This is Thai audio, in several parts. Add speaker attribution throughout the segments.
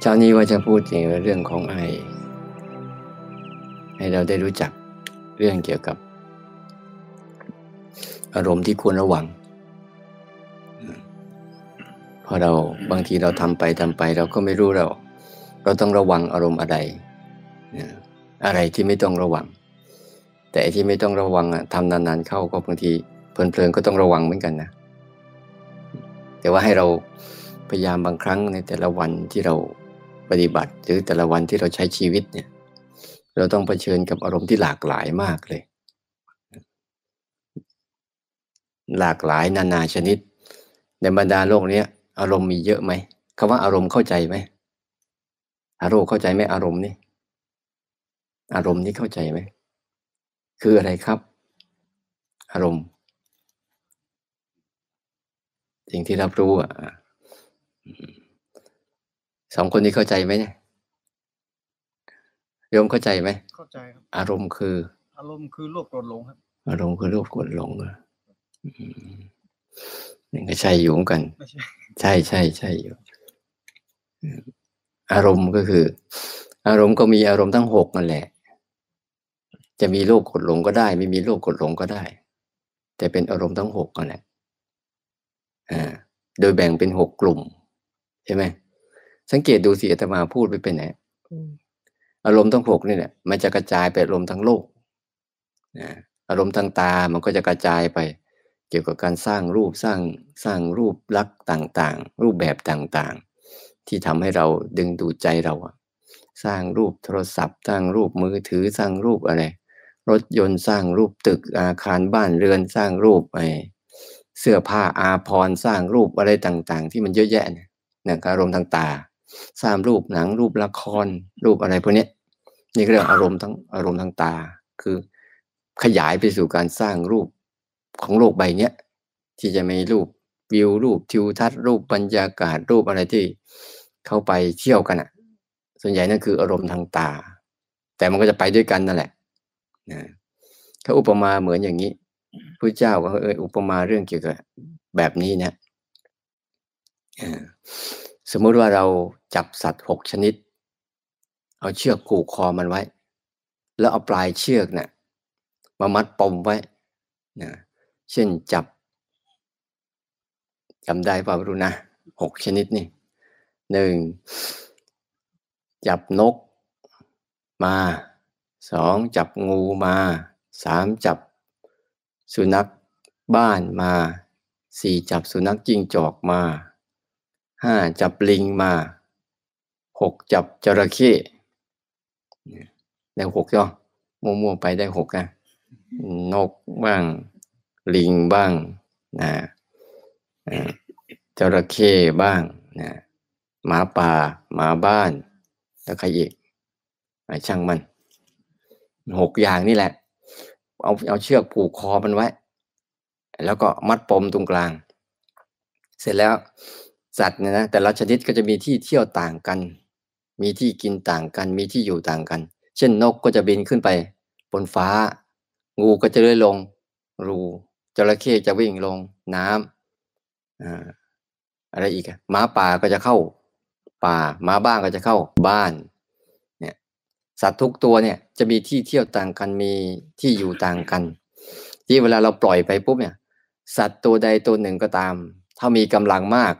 Speaker 1: เช้านี้ว่าจะพูดถึงเรื่องของไอ ให้เราได้รู้จักเรื่องเกี่ยวกับ อารมณ์ที่ควรระวังพอเราบางทีเราทำไปทำไป เราก็ไม่รู้เรา เราต้องระวังอารมณ์อะไรอะไรที่ไม่ต้องระวัง แต่ที่ไม่ต้องระวังทำนานๆเข้าก็บางทีเพลินๆก็ต้องระวังเหมือนกันนะแต่ว่าให้เราพยายามบางครั้งในแต่ละวันที่เรา ปฏิบัติหรือแต่ละวันที่เราใช้ชีวิตเนี่ย เราต้องเผชิญกับอารมณ์ที่หลากหลายมากเลย หลากหลายนานาชนิด ในบรรดาโลกนี้อารมณ์มีเยอะไหมคำว่าอารมณ์เข้าใจไหมอารมณ์เข้าใจไหมอารมณ์นี่อารมณ์นี้เข้าใจไหมคืออะไรครับ อารมณ์ สิ่งที่รับรู้อะ สองคนนี้เข้าใจไหมเนี่ยโยมเข้าใจไหม
Speaker 2: เข้าใจครับ
Speaker 1: อารมณ์คือ
Speaker 2: อารมณ์คือโลภโกรธหลงครับ
Speaker 1: อารมณ์คือโลภโกรธหลงอะนี่ก็ใช่อยู่เหมือนกัน ใช่ใช่ใช่อยู่ อารมณ์ก็คือ อารมณ์ก็มีอารมณ์ทั้งหกนั่นแหละ จะมีโลภกดหลงก็ได้ ไม่มีโลภกดหลงก็ได้ แต่เป็นอารมณ์ทั้งหกนั่นแหละอ่าโดยแบ่งเป็นหกกลุ่ม ใช่ไหม สังเกตดูสิอาตมาพูดไปเป็นไหนอารมณ์ทั้งหกนี่แหละมันจะกระจายไปอารมณ์ทั้งโลกอารมณ์ทางตา มันก็จะกระจายไป เกี่ยวกับการสร้างรูปสร้างสร้างรูปลักษณ์ต่างๆ รูปแบบต่างๆ ที่ทำให้เราดึงดูดใจเราสร้างรูปโทรศัพท์สร้างรูปมือถือสร้างรูปอะไร รถยนต์สร้างรูปตึกอาคารบ้านเรือนสร้างรูปไอเสื้อผ้าอาพรสร้างรูปอะไรต่างๆ ที่มันเยอะแยะเนี่ยอารมณ์ทางตา สร้างรูปหนังรูปละคร รูปอะไรพวกนี้นี่เรื่องอารมณ์ทั้งอารมณ์ทางตา คือขยายไปสู่การสร้างรูปของโลกใบเนี้ยที่จะมีรูปวิวรูปทิวทัศน์รูปบรรยากาศรูปอะไรที่เข้าไปเที่ยวกันอะ ส่วนใหญ่นั่นคืออารมณ์ทางตา แต่มันก็จะไปด้วยกันนั่นแหละนะถ้าอุปมาเหมือนอย่างนี้พระเจ้าก็เอออุปมาเรื่องเกี่ยวกับแบบนี้นะ สมมุติว่าเราจับสัตว์หกชนิด เอาเชือกผูกคอมันไว้ แล้วเอาปลายเชือกเนะี่ยมามัดปมไว้นะเช่นจับจำได้ป่าวรู้นะหกชนิดนี่หนึ่งจับนกมาสองจับงูมาสามจับสุนัขบ้านมาสี่จับสุนัขจิ้งจอกมา ห้าจับลิงมาหกจับจระเข้ได้หกย่อมั่วๆไปได้หกนะนกบ้าง ลิงบ้างนะจระเข้บ้างนะหมาป่า หมาบ้านแล้วใครอีกไอ้ช่างมันหกอย่างนี่แหละ เอาเอาเชือกผูกคอมันไว้ แล้วก็มัดปมตรงกลาง เสร็จแล้ว สัตว์เนี่ยนะแต่ละชนิดก็จะมีที่เที่ยวต่างกัน มีที่กินต่างกัน มีที่อยู่ต่างกัน เช่นนกก็จะบินขึ้นไปบนฟ้า งูก็จะเลื่อยลง รูจระเข้จะวิ่งลงน้ำอ่าอะไรอีกอะม้าป่าก็จะเข้า ป่าม้าบ้านก็จะเข้าบ้านเนี่ยสัตว์ทุกตัวเนี่ยจะมีที่เที่ยวต่างกันมีที่อยู่ต่างกัน ที่เวลาเราปล่อยไปปุ๊บเนี่ย สัตว์ตัวใดตัวหนึ่งก็ตาม ถ้ามีกำลังมาก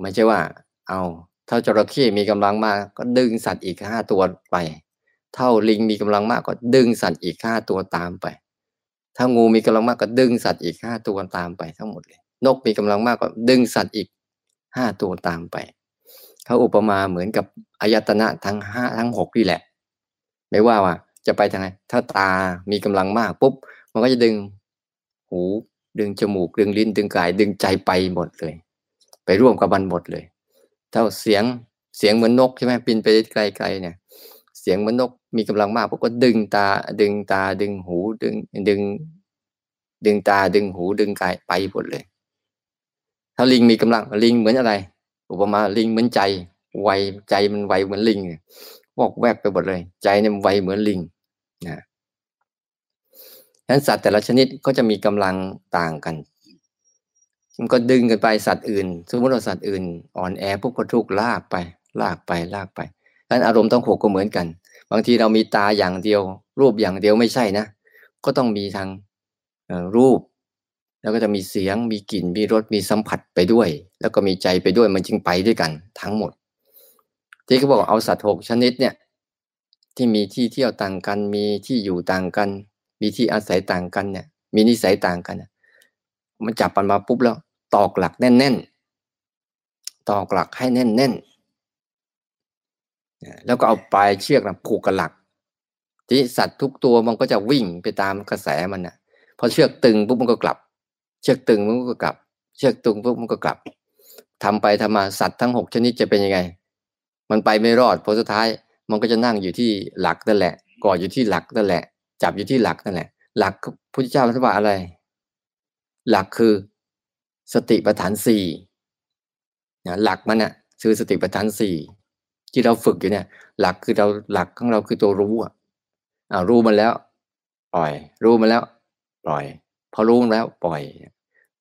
Speaker 1: ไม่ใช่ว่า เอาถ้าจระเข้มีกำลังมาก ก็ดึงสัตว์อีกห้าตัวไป เท่าลิงมีกำลังมากก็ดึงสัตว์อีกห้าตัวตามไป ถ้างูมีกำลังมากก็ดึงสัตว์อีกห้าตัวตามไปทั้งหมดเลย นกมีกำลังมากก็ดึงสัตว์อีกห้าตัวตามไปเขาอุปมาเหมือนกับอายตนะทั้งห้าทั้งหกนี่แหละ ไม่ว่าว่า จะไปทางไหนถ้าตามีกำลังมากปุ๊บมันก็จะดึงหูดึงจมูกดึงลิ้นดึงกายดึงใจไปหมดเลย ไปร่วมกับมันหมดเลย เท่าเสียงเสียงเหมือนนกใช่ไหมบินไปไกลๆเนี่ย เสียงเหมือนนกมีกำลังมากปุ๊บก็ดึงตา ดึงตาดึงหูดึงดึง ดึงตาดึงหูดึงกายไปหมดเลย ถ้าลิงมีกำลังลิงเหมือนอะไร อุปมาลิงเหมือนใจไวใจมันไวเหมือนลิงวอกแวกไปหมดเลย ใจเนี่ยไวเหมือนลิงนะฉะนั้นสัตว์แต่ละชนิดก็จะมีกำลังต่างกัน มันก็ดึงกันไปสัตว์อื่น สมมติว่าสัตว์อื่น อ่อนแอพวกก็ทุกลากไป ลากไปลากไปดังนั้นอารมณ์ทั้งหกก็เหมือนกัน บางทีเรามีตาอย่างเดียว รูปอย่างเดียวไม่ใช่นะ ก็ต้องมีทางรูป แล้วก็จะมีเสียงมีกลิ่นมีรสมีสัมผัสไปด้วย แล้วก็มีใจไปด้วยมันจึงไปด้วยกันทั้งหมด ที่เขาบอกเอาสัตว์หกชนิดเนี่ยที่มีที่เที่ยวต่างกัน มีที่อยู่ต่างกัน มีที่อาศัยต่างกันเนี่ย มีนิสัยต่างกัน มันจับมันมาปุ๊บแล้ว ตอกหลักแน่นๆ ตอกหลักให้แน่นๆ แล้วก็เอาปลายเชือกนะผูกกับหลัก ที่สัตว์ทุกตัวมันก็จะวิ่งไปตามกระแสมันนะพอเชือกตึงปุ๊บมันก็กลับ เชือกตึงมันก็กลับ เชือกตึงปุ๊บมันก็กลับทำไปทำมาสัตว์ทั้งหกชนิดจะเป็นยังไง มันไปไม่รอด ผลสุดท้ายมันก็จะนั่งอยู่ที่หลักนั่นแหละกอดอยู่ที่หลักนั่นแหละ จับอยู่ที่หลักนั่นแหละ หลักพุทธเจ้าท่านว่าอะไร หลักคือ สติปัฏฐานสี่หลักมันน่ะคือสติปัฏฐานสี่ที่เราฝึกอยู่เนี่ย หลักคือเราหลักของเราคือตัวรู้อะรู้มันแล้ว ปล่อย รู้มันแล้ว ปล่อย พอรู้มันแล้ว ปล่อย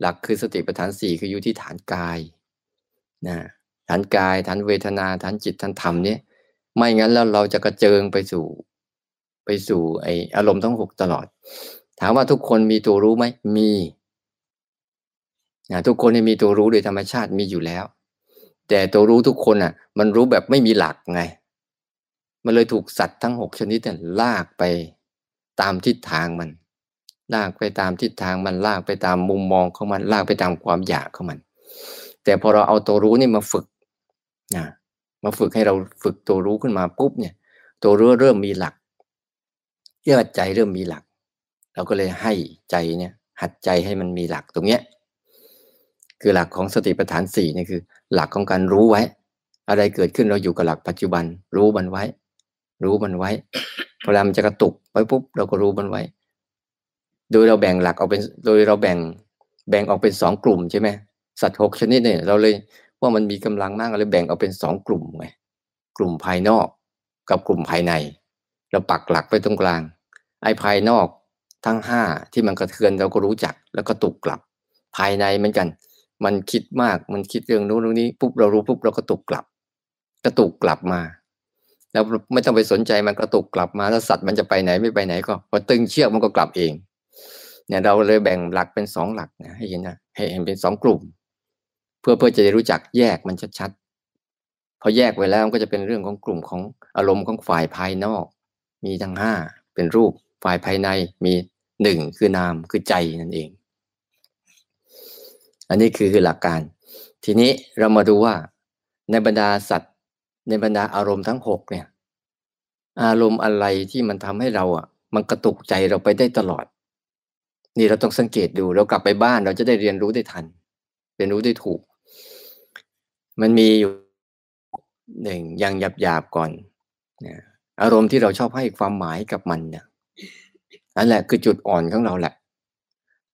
Speaker 1: หลักคือสติปัฏฐานสี่คืออยู่ที่ฐานกายนะฐานกายฐานเวทนาฐานจิตฐานธรรมเนี่ยไม่งั้นแล้วเราจะกระเจิงไปสู่ ไปสู่ไออารมณ์ทั้งหกตลอด ถามว่าทุกคนมีตัวรู้ไหมมี นะทุกคนมีตัวรู้โดยธรรมชาติมีอยู่แล้ว แต่ตัวรู้ทุกคนอะ มันรู้แบบไม่มีหลักไง มันเลยถูกสัตว์ทั้งหกชนิดเนี่ยลากไปตามทิศทางมัน ลากไปตามทิศทางมันลากไปตามมุมมองของมัน ลากไปตามความอยากของมัน แต่พอเราเอาตัวรู้นี่มาฝึกนะมาฝึกให้เราฝึกตัวรู้ขึ้นมาปุ๊บเนี่ย ตัวรู้เริ่มมีหลักเยื่อใจเริ่มมีหลัก เราก็เลยให้ใจเนี่ย หัดใจให้มันมีหลักตรงเนี้ย คือหลักของสติปัฏฐานสี่นี่คือ หลักของการรู้ไว้ อะไรเกิดขึ้นเราอยู่กับหลักปัจจุบัน รู้มันไว้ รู้มันไว้เวลามันจะกระตุกไปปุ๊บเราก็รู้มันไว้ โดยเราแบ่งหลักออกเป็น โดยเราแบ่งแบ่งออกเป็นสองกลุ่มใช่ไหมสัตว์หกชนิดเนี่ยเราเลยว่ามันมีกำลังมากเลยแบ่งออกเป็นสองกลุ่มไงกลุ่มภายนอกกับกลุ่มภายใน เราปักหลักไปตรงกลาง ไอ้ภายนอกทั้งห้าที่มันกระเทือนเราก็รู้จักแล้วก็ตุกกลับ ภายในเหมือนกัน มันคิดมากมันคิดเรื่องนู้นเรื่องนี้ปุ๊บเรารู้ปุ๊บเราก็ตุกกลับ กระตุกกลับมา แล้วไม่ต้องไปสนใจมันกระตุกกลับมาแล้วสัตว์มันจะไปไหนไม่ไปไหนก็พอตึงเชือกมันก็กลับเอง เนี่ยเราเลยแบ่งหลักเป็นสองหลักนะให้เห็นนะให้เห็นเป็นสองกลุ่ม เพื่อเพื่อจะได้รู้จักแยกมันชัดๆพอแยกไว้แล้วมันก็จะเป็นเรื่องของกลุ่มของอารมณ์ของฝ่ายภายนอก มีทั้งห้าเป็นรูปฝ่ายภายในมีหนึ่งคือนามคือใจนั่นเอง อันนี้คือคือหลักการ ทีนี้เรามาดูว่าในบรรดาสัตว์ ในบรรดาอารมณ์ทั้งหกเนี่ย อารมณ์อะไรที่มันทำให้เราอะ มันกระตุกใจเราไปได้ตลอด นี่เราต้องสังเกตดูเรากลับไปบ้านเราจะได้เรียนรู้ได้ทัน เรียนรู้ได้ถูก มันมีอยู่หนึ่งอย่างหยาบหยาบก่อนอารมณ์ที่เราชอบให้ความหมายกับมันเนี่ยนั่นแหละคือจุดอ่อนของเราแหละ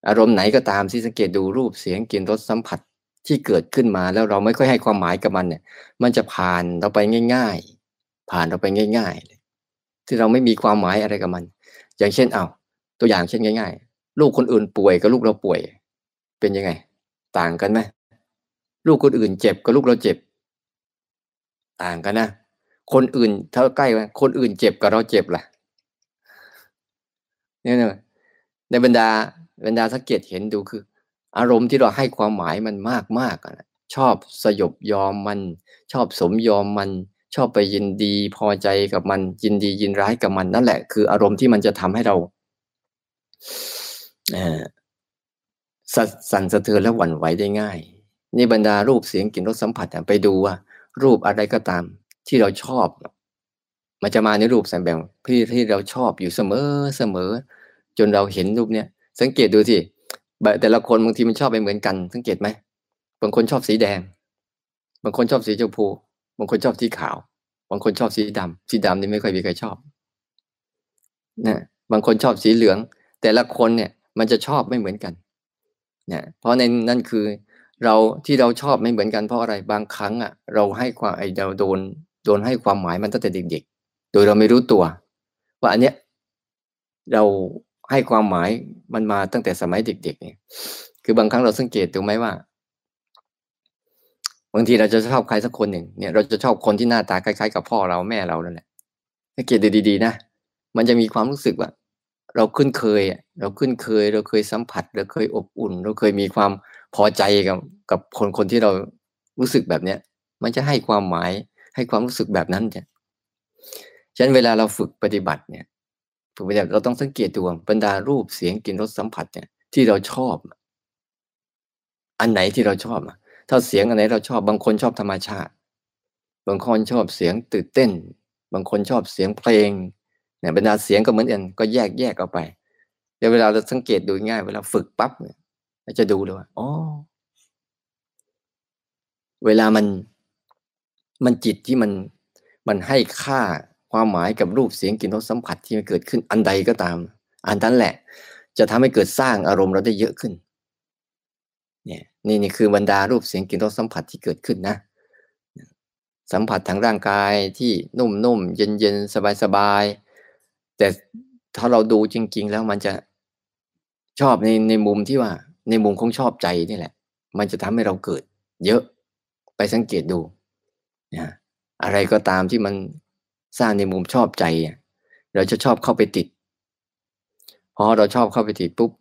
Speaker 1: อารมณ์ไหนก็ตามที่สังเกตดูรูปเสียงกลิ่นรสสัมผัสที่เกิดขึ้นมาแล้วเราไม่ค่อยให้ความหมายกับมันเนี่ย มันจะผ่านเราไปง่าย ๆ ผ่านเราไปง่ายๆเลยที่เราไม่มีความหมายอะไรกับมัน อย่างเช่นเอาตัวอย่างเช่นง่าย ๆ ลูกคนอื่นป่วยกับลูกเราป่วย เป็นยังไง ต่างกันไหมลูกคนอื่นเจ็บกับลูกเราเจ็บ ต่างกันนะคนอื่นเท่าใกล้คนอื่นเจ็บกับเราเจ็บล่ะเนี่ยในบรรดา บรรดาสังเกตเห็นดูคือ อารมณ์ที่เราให้ความหมายมันมากมากชอบสยบยอมมัน ชอบสมยอมมัน ชอบไปยินดีพอใจกับมัน ยินดียินร้ายกับมันนั่นแหละ คืออารมณ์ที่มันจะทำให้เราสั่นสะเทือนและหวั่นไหวได้ง่าย นี่บรรดารูปเสียงกลิ่นรสสัมผัสไปดูว่า รูปอะไรก็ตาม ที่เราชอบ มันจะมาในรูปแสงแบบที่ที่เราชอบอยู่เสมอเสมอ จนเราเห็นรูปเนี้ย สังเกตดูสิแต่ละคนบางทีมันชอบไม่เหมือนกัน สังเกตไหมบางคนชอบสีแดง บางคนชอบสีชมพู บางคนชอบสีขาว บางคนชอบสีดำสีดำนี่ไม่ค่อยมีใครชอบนะบางคนชอบสีเหลือง แต่ละคนเนี่ยมันจะชอบไม่เหมือนกันเนี่ยเพราะในนั่นคือเราที่เราชอบไม่เหมือนกันเพราะอะไรบางครั้งอะเราให้ความไอเราโดนโดนให้ความหมายมันตั้งแต่เด็กๆ โดยเราไม่รู้ตัว ว่าอันเนี้ยเรา ให้ความหมายมันมาตั้งแต่สมัยเด็กๆเนี่ยคือบางครั้งเราสังเกตถูกไหมว่า บางทีเราจะชอบใครสักคนหนึ่งเนี่ย เราจะชอบคนที่หน้าตาคล้ายๆ กับพ่อเราแม่เรานั่นแหละสังเกตดูดีๆนะมันจะมีความรู้สึกว่า เราคุ้นเคยเราคุ้นเคย เราเคยสัมผัส เราเคยอบอุ่น เราเคยมีความพอใจกับกับคนคนที่เรารู้สึกแบบเนี้ย มันจะให้ความหมายให้ความรู้สึกแบบนั้นเนี่ยฉะนั้นเวลาเราฝึกปฏิบัติเนี่ย ฝึกปฏิบัติเราต้องสังเกตดูบรรดารูปเสียงกลิ่นรสสัมผัสเนี่ย ที่เราชอบ อันไหนที่เราชอบถ้าเสียงอันไหนเราชอบ บางคนชอบธรรมชาติ บางคนชอบเสียงตื่นเต้น บางคนชอบเสียงเพลงเนี่ยบรรดาเสียงก็เหมือนกันก็แยกแยกออกไปเดี๋ยวเวลาเราสังเกตดูง่าย เวลาฝึกปั๊บเนี่ยเราจะดูเลยว่าอ๋อเวลามันมันจิตที่มันมันให้ค่า ความหมายกับรูปเสียงกลิ่นรสสัมผัสที่มันเกิดขึ้นอันใดก็ตาม อันนั้นแหละ จะทำให้เกิดสร้างอารมณ์เราได้เยอะขึ้น เนี่ยนี่นี่คือบรรดารูปเสียงกลิ่นรสสัมผัสที่เกิดขึ้นนะ สัมผัสทางร่างกายที่นุ่มๆเย็นๆสบายๆแต่ถ้าเราดูจริง ๆ แล้วมันจะชอบในในมุมที่ว่า ในมุมของชอบใจนี่แหละ มันจะทำให้เราเกิด เยอะไปสังเกตดูนะอะไรก็ตามที่มัน สร้างในมุมชอบใจเราจะชอบเข้าไปติดพอเราชอบเข้าไปติดปุ๊บ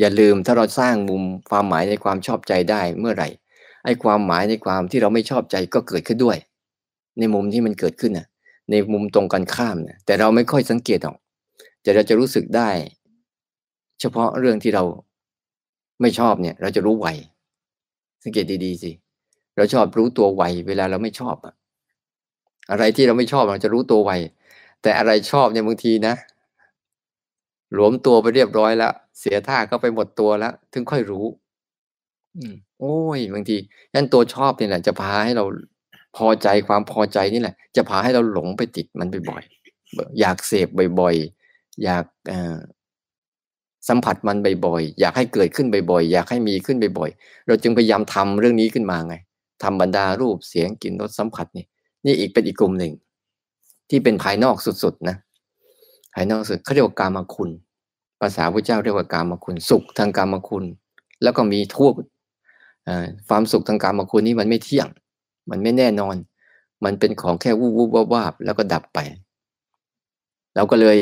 Speaker 1: อย่าลืมถ้าเราสร้างมุมความหมายในความชอบใจได้เมื่อไหร่ไอ้ความหมายในความที่เราไม่ชอบใจก็เกิดขึ้นด้วย ในมุมที่มันเกิดขึ้นน่ะ ในมุมตรงกันข้ามน่ะแต่เราไม่ค่อยสังเกตหรอกแต่เราจะรู้สึกได้ เฉพาะเรื่องที่เราไม่ชอบเนี่ย เราจะรู้ไวสังเกตดีๆสิเราชอบรู้ตัวไวเวลาเราไม่ชอบอะ อะไรที่เราไม่ชอบเราจะรู้ตัวไวแต่อะไรชอบเนี่ยบางทีนะหลวมตัวไปเรียบร้อยแล้ว เสียท่าก็ไปหมดตัวแล้ว ถึงค่อยรู้อืมโอ้ยบางทีนั่นตัวชอบนี่แหละ จะพาให้เราพอใจความพอใจนี่แหละ จะพาให้เราหลงไปติดมันบ่อยๆอยากเสพบ่อยๆอยากอสัมผัสมันบ่อยๆอยากให้เกิดขึ้นบ่อยๆอยากให้มีขึ้นบ่อยๆเราจึงพยายามทำเรื่องนี้ขึ้นมาไงทำบรรดารูปเสียงกลิ่นรสสัมผัสนี่ นี่อีกเป็นอีกกลุ่มหนึ่ง ที่เป็นภายนอกสุดๆนะภายนอกสุดเขาเรียกว่ากามคุณ ภาษาพระเจ้าเรียกว่ากามคุณ สุขทางกามคุณ แล้วก็มีทั่วความสุขทางกามคุณนี้มันไม่เที่ยง มันไม่แน่นอน มันเป็นของแค่วูบวูบวาบแล้วก็ดับไปเราก็เลย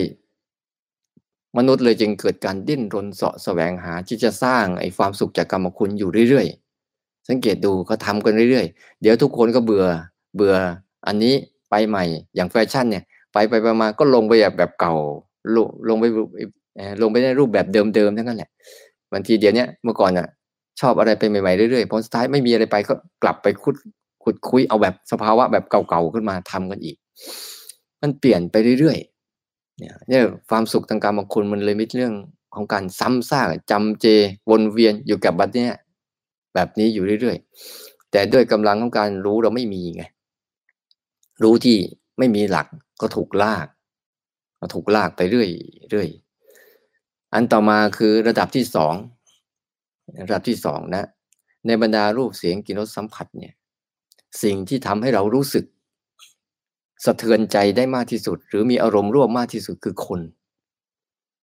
Speaker 1: มนุษย์เลยจึงเกิดการดิ้นรนเสาะแสวงหาที่จะสร้างไอ้ความสุขจากกรรมคุณอยู่เรื่อยๆสังเกตดูเขาทากันเรื่อยๆ เดี๋ยวทุกคนก็เบื่อเบื่อ อันนี้ไปใหม่อย่างแฟชั่นเนี่ย ไปไปไปมาก็ลงไปแบบแบบเก่า ลงลงไปลงไปในรูปแบบเดิมๆทั้งนั้นแหละบางทีเดี๋ยวนี้เมื่อก่อนอะ ชอบอะไรไปใหม่ๆเรื่อยๆพอสุดท้ายไม่มีอะไรไปก็กลับไปคุดขุดคุยเอาแบบสภาวะแบบเก่าๆขึ้นมาทำกันอีก มันเปลี่ยนไปเรื่อยๆเนี่ยความสุขทางการมคุณมันเลยไม่เรื่องของการซ้ำซากจำเจวนเวียนอยู่กับบัดเนี้ยแบบนี้อยู่เรื่อยๆ แต่ด้วยกำลังของการรู้เราไม่มีไง รู้ที่ไม่มีหลักก็ถูกลากก็ถูกลากไปเรื่อยเรื่อยอันต่อมาคือระดับที่สองระดับที่สองนะ ในบรรดารูปเสียงกลิ่นรสสัมผัสเนี่ย สิ่งที่ทำให้เรารู้สึก สะเทือนใจได้มากที่สุด หรือมีอารมณ์ร่วมมากที่สุดคือคน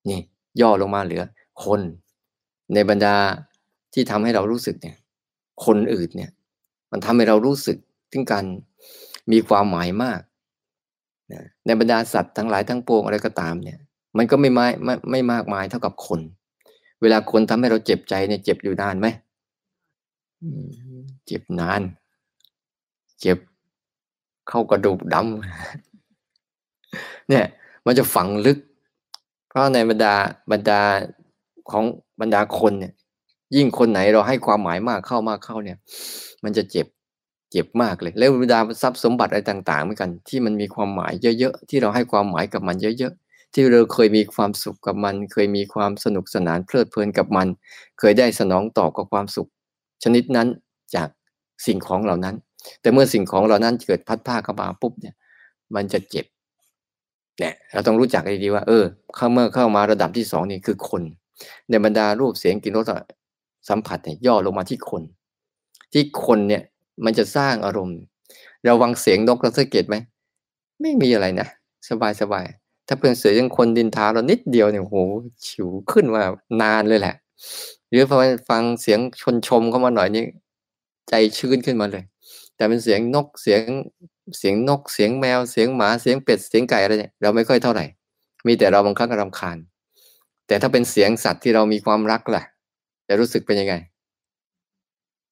Speaker 1: นี่ ย่อลงมาเหลือ คน ในบรรดาที่ทำให้เรารู้สึกเนี่ย คนอื่นเนี่ย มันทำให้เรารู้สึกถึงการ มีความหมายมากในบรรดาสัตว์ทั้งหลายทั้งปวงอะไรก็ตามเนี่ย มันก็ไม่ไม่ไม่ไม่มากมายเท่ากับคน เวลาคนทำให้เราเจ็บใจเนี่ยเจ็บอยู่นานไหมเจ็บนาน เจ็บเข้ากระดูกดำเนี่ย มันจะฝังลึก เพราะในบรรดาบรรดาของบรรดาคนเนี่ย ยิ่งคนไหนเราให้ความหมายมากเข้ามากเข้าเนี่ย มันจะเจ็บ เจ็บมากเลย แล้วบรรดาทรัพย์สมบัติอะไรต่างๆเหมือนกัน ที่มันมีความหมายเยอะๆที่เราให้ความหมายกับมันเยอะๆ ที่เราเคยมีความสุขกับมัน เคยมีความสนุกสนานเพลิดเพลินกับมัน เคยได้สนองตอบกับความสุข ชนิดนั้นจากสิ่งของเหล่านั้น แต่เมื่อสิ่งของเหล่านั้นเกิดพัดผ้าเข้ามาปุ๊บเนี่ย มันจะเจ็บเนี่ยเราต้องรู้จักดีๆว่า เออเข้าเมื่อเข้ามาระดับที่สองนี่คือคน ในบรรดารูปเสียงกลิ่นรสสัมผัสเนี่ยย่อลงมาที่คน ที่คนเนี่ย มันจะสร้างอารมณ์ เราวังเสียงนกเราสังเกตไหมไม่มีอะไรนะสบายสบายถ้าเพื่อนเสียงคนดินทาเรานิดเดียวเนี่ยโหฉิวขึ้นมานานเลยแหละหรือพอฟังเสียงชนชมเข้ามาหน่อยนี่ใจชื้นขึ้นมาเลย แต่เป็นเสียงนกเสียงเสียงนกเสียงแมวเสียงหมาเสียงเป็ดเสียงไก่อะไรเนี่ยเราไม่ค่อยเท่าไหร่ มีแต่เราบางครั้งก็รำคาญ แต่ถ้าเป็นเสียงสัตว์ที่เรามีความรักล่ะ จะรู้สึกเป็นยังไง